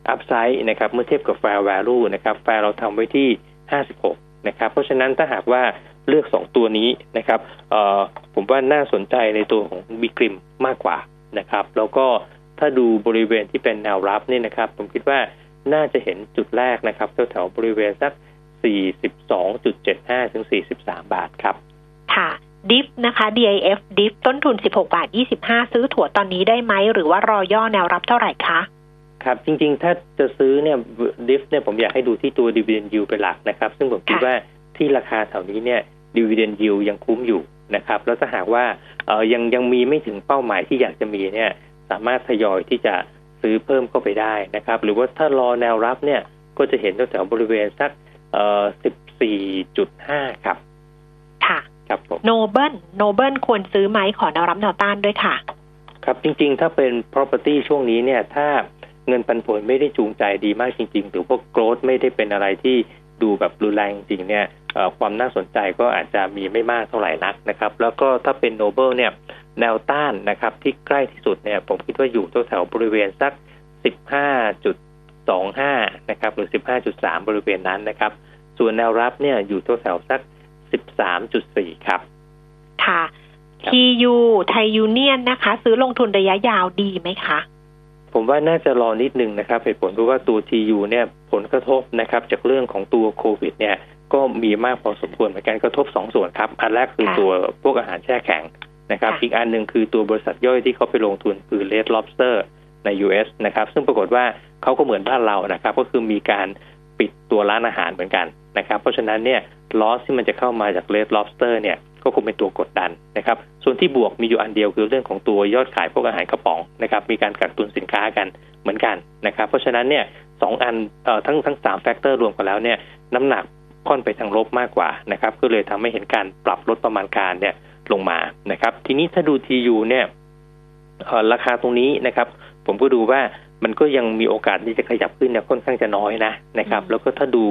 อัพไซด์นะครับ เมื่อเทียบกับ fair value นะครับ แฟร์เราทำไว้ที่ 56 นะครับ เพราะฉะนั้นถ้าหากว่าเลือก 2 ตัวนี้นะครับผมว่าน่าสนใจในตัวของบีกริมมากกว่านะครับ แล้วก็ถ้าดูบริเวณที่เป็นแนวรับนี่นะครับ ผมคิดว่าน่าจะเห็นจุดแรกนะครับแถวๆบริเวณสัก 42.75 ถึง 43 บาทครับ ค่ะดิฟนะคะ DIF ดิฟต้นทุน 16 บาท 25 ซื้อถั่วตอนนี้ได้ไหม หรือว่ารอย่อแนวรับเท่าไหร่คะ ครับจริงๆ ถ้าจะซื้อเนี่ยดิฟเนี่ยผมอยากให้ดูที่ตัว dividend yield เป็นหลักนะครับ ซึ่งผมคิดว่าที่ราคาแถวนี้เนี่ย dividend yield ยังคุ้มอยู่นะครับ แล้วถ้าหากว่าเออยังยังมีไม่ถึงเป้าหมายที่อยากจะมีเนี่ยสามารถทยอยที่จะซื้อเพิ่มเข้าไปได้นะครับ หรือว่าถ้ารอแนวรับเนี่ยก็จะเห็นแถวบริเวณสักเอ่อ14.5ครับ ค่ะ ครับผมโนเบิลโนเบิลควรซื้อไหมขอแนวรับแนวต้านด้วยค่ะ ครับจริงๆ ถ้าเป็น property ช่วงนี้เนี่ยถ้า เงินปันผลไม่ได้จูงใจดีมากจริง ๆ หรือพวก growth ไม่ได้เป็นอะไรที่ดูแบบรุนแรงจริงเนี่ยความน่าสนใจก็อาจจะมีไม่มากเท่าไหร่นักนะครับ แล้วก็ถ้าเป็นโนเบิลเนี่ยแนวต้านนะครับที่ใกล้ที่สุดเนี่ยผมคิดว่าอยู่แถวๆบริเวณสัก 15.25 นะครับหรือ 15.3 บริเวณนั้นนะครับ ส่วนแนวรับเนี่ยอยู่แถวๆสัก53.4 ครับ ค่ะครับ TU ไทยยูเนียนนะคะ ซื้อลงทุนระยะยาวดีไหมคะ ผมว่าน่าจะรอนิดนึงนะครับเหตุผลเพราะว่าตัว TU เนี่ยผลกระทบนะครับจากเรื่องของตัวโควิดเนี่ยก็มีมากพอสมควรเหมือนกันกระทบสองส่วนครับ อันแรกคือค่ะตัวพวกอาหารแช่แข็งนะครับค่ะอีกอันหนึ่งคือตัวบริษัทย่อยที่เขาไปลงทุนคือ Red Lobster ใน US นะครับซึ่งปรากฏว่าเขาก็เหมือนบ้านเรานะครับ ก็คือมีการปิดตัวร้านอาหารเหมือนกันนะครับ เพราะฉะนั้นเนี่ยลอสที่มันจะเข้ามาจาก Red Lobster เนี่ย ก็คงเป็นตัวกดดันนะครับ ส่วนที่บวกมีอยู่อันเดียวคือเรื่องของตัวยอดขายพวกอาหารกระป๋องนะครับ มีการกักตุนสินค้ากันเหมือนกันนะครับ เพราะฉะนั้นเนี่ยสองอันเอ่อทั้งทั้งสามแฟกเตอร์รวมกันแล้วเนี่ยน้ำหนักค่อนไปทางลบมากกว่านะครับ ก็เลยทำให้เห็นการปรับลดประมาณการเนี่ยลงมานะครับ ทีนี้ถ้าดู TU เนี่ยเอ่อราคาตรงนี้นะครับ ผมก็ดูว่ามันก็ยังมีโอกาสที่จะขยับขึ้นเนี่ยค่อนข้างจะน้อยนะนะครับอืมแล้วก็ถ้าดู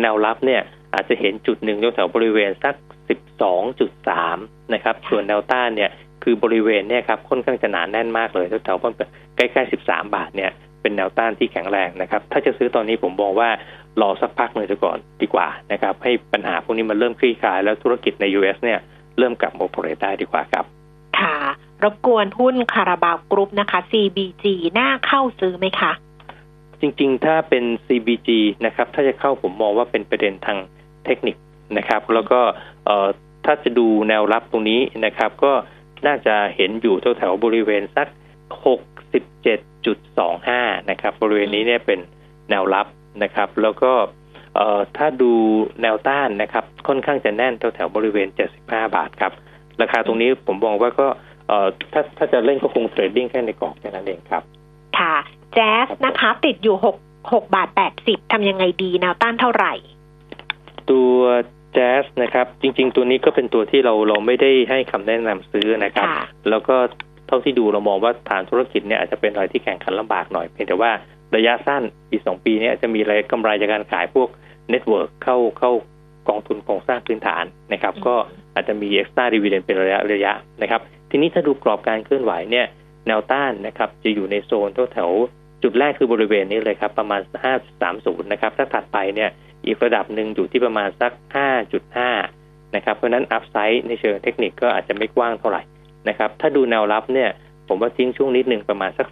แนวรับเนี่ยอาจจะเห็นจุดหนึ่งแถวๆบริเวณสัก 12.3 นะครับ ส่วนแนวต้านเนี่ยคือบริเวณเนี่ยครับค่อนข้างจะหนาแน่นมากเลยแถวๆใกล้ๆ 13 บาทเนี่ยเป็นแนวต้านที่แข็งแรงนะครับ ถ้าจะซื้อตอนนี้ผมมองว่ารอสักพักหนึ่งจะก่อนดีกว่านะครับ ให้ปัญหาพวกนี้มันเริ่มคลี่คลาย แล้วธุรกิจใน US เนี่ยเริ่มกลับมาโอเปเรตได้ดีกว่าครับ ค่ะ รบกวนหุ้นคาราบาวกรุ๊ปนะคะ CBG น่าเข้าซื้อไหมคะ จริงๆ ถ้าเป็น CBG นะครับ ถ้าจะเข้าผมมองว่าเป็นประเด็นทางเทคนิค นะครับ แล้วก็เอ่อถ้าจะดูแนวรับตรงนี้นะครับ ก็น่าจะเห็นอยู่แถวๆบริเวณสัก 67.25 นะครับ บริเวณนี้เนี่ยเป็นแนวรับนะครับ แล้วก็เอ่อถ้าดูแนวต้านนะครับ ค่อนข้างจะแน่นแถวๆบริเวณ 75 บาทครับ ราคาตรงนี้ผมมองว่าก็เอ่อถ้าถ้าจะเล่นก็คงเทรดดิ้งแค่ในกรอบแค่นั้นเองครับ ค่ะ แจ๊สนะคะ ติดอยู่หกหกบาทแปดสิบทำยังไงดีแนวต้านเท่าไหร่ ตัว JAS นะครับ จริง ๆ ตัวนี้ก็เป็นตัวที่เราเราไม่ได้ให้คำแนะนำซื้อนะครับค่ะแล้วก็เท่าที่ดูเรามองว่าฐานธุรกิจเนี่ยอาจจะเป็นอะไรที่แข่งขันลำบากหน่อยเพียงแต่ว่าระยะสั้นปีสองปีเนี้ยอาจจะมีอะไรกำไรจากการขายพวก network เข้าเข้ากองทุนโครงสร้างพื้นฐานนะครับ ก็อาจจะมี extra dividend เป็นระยะระยะนะครับ ทีนี้ถ้าดูกรอบการเคลื่อนไหวเนี่ยแนวต้านนะครับจะอยู่ในโซนแถวๆจุดแรกคือบริเวณนี้เลยครับ ประมาณ 5.30 นะครับ ถ้าถัดไปเนี่ย อีกระดับหนึ่งอยู่ที่ประมาณสัก 5.5 นะครับ เพราะฉะนั้นอัพไซด์ในเชิงเทคนิคก็อาจจะไม่กว้างเท่าไหร่นะครับ ถ้าดูแนวรับเนี่ย ผมว่าทิ้งช่วงนิดหนึ่งประมาณสัก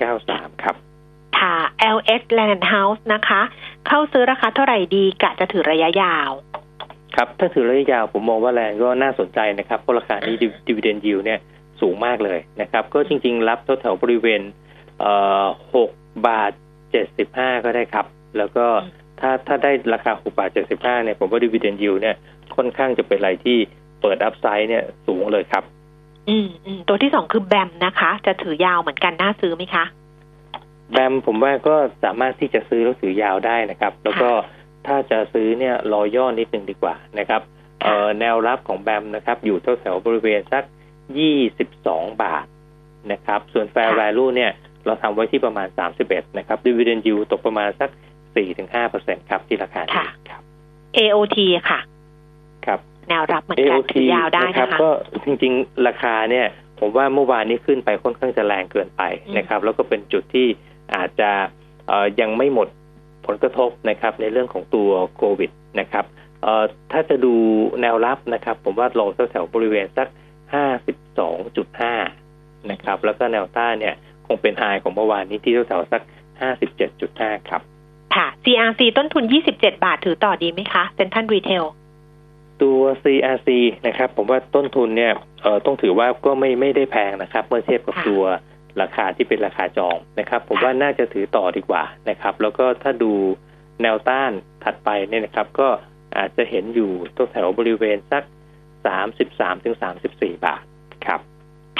4.93 ครับ ค่ะ LS Land House นะคะ เข้าซื้อราคาเท่าไหร่ดีกะจะถือระยะยาว ครับ ถ้าถือระยะยาวผมมองว่าแรงก็น่าสนใจนะครับ เพราะราคานี้ดิวเดนยิวเนี่ยสูงมากเลยนะครับ ก็จริง ๆ รับแถวๆบริเวณ เอ่อ6บาท 75 ก็ได้ครับ แล้วก็ ถ้าถ้าได้ราคา6บาท75เนี่ยผมว่าดิวเดนยิวเนี่ยค่อนข้างจะเป็นอะไรที่เปิดอัพไซด์เนี่ยสูงเลยครับ อืมอืมตัวที่สองคือแบมนะคะ จะถือยาวเหมือนกันน่าซื้อไหมคะแบมผมว่าก็สามารถที่จะซื้อแล้วถือยาวได้นะครับ แล้วก็ถ้าจะซื้อเนี่ยรอย่อนิดนึงดีกว่านะครับเอ่อแนวรับของแบมนะครับ อยู่แถวๆบริเวณสัก22บาทนะครับ ส่วน Fair ค่ะ Value เนี่ย เราทำไว้ที่ประมาณ31นะครับ Dividend Yield ตกประมาณสัก 4-5%ครับที่ราคานี้ครับ AOT ค่ะ ครับ แนวรับเหมือนกัน AOT ถือยาวได้นะครับนะคะก็จริงๆ ราคาเนี่ย ผมว่าเมื่อวานนี้ขึ้นไปค่อนข้างจะแรงเกินไปนะครับ แล้วก็เป็นจุดที่อาจจะเอ่อยังไม่หมดผลกระทบนะครับ ในเรื่องของตัวโควิดนะครับเอ่อถ้าจะดูแนวรับนะครับ ผมว่าลงแถวๆบริเวณสัก 52.5 นะครับ แล้วก็แนวต้านเนี่ย คงเป็นไฮของเมื่อวานนี้ที่แถวๆสัก 57.5 ครับ ค่ะ CRC ต้นทุน 27 บาทถือต่อดีไหมคะเซ็นทรัลรีเทลตัว CRC นะครับ ผมว่าต้นทุนเนี่ยเอ่อต้องถือว่าก็ไม่ไม่ได้แพงนะครับ เมื่อเทียบกับค่ะตัวราคาที่เป็นราคาจองนะครับ ผมว่าน่าจะถือต่อดีกว่านะครับ แล้วก็ถ้าดูแนวต้านถัดไปเนี่ยนะครับ ก็อาจจะเห็นอยู่ตัวแถวบริเวณสัก 33ถึง34 บาทครับ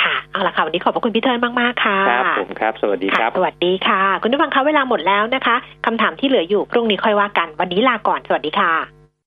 ค่ะเอาละค่ะวันนี้ขอบพระคุณพี่เทิร์นมากๆค่ะครับผมครับ สวัสดีครับะสวัสดีค่ะ คุณผู้ฟังคะเวลาหมดแล้วนะคะคำถามที่เหลืออยู่พรุ่งนี้ค่อยว่ากัน วันนี้ลาก่อนสวัสดีค่ะ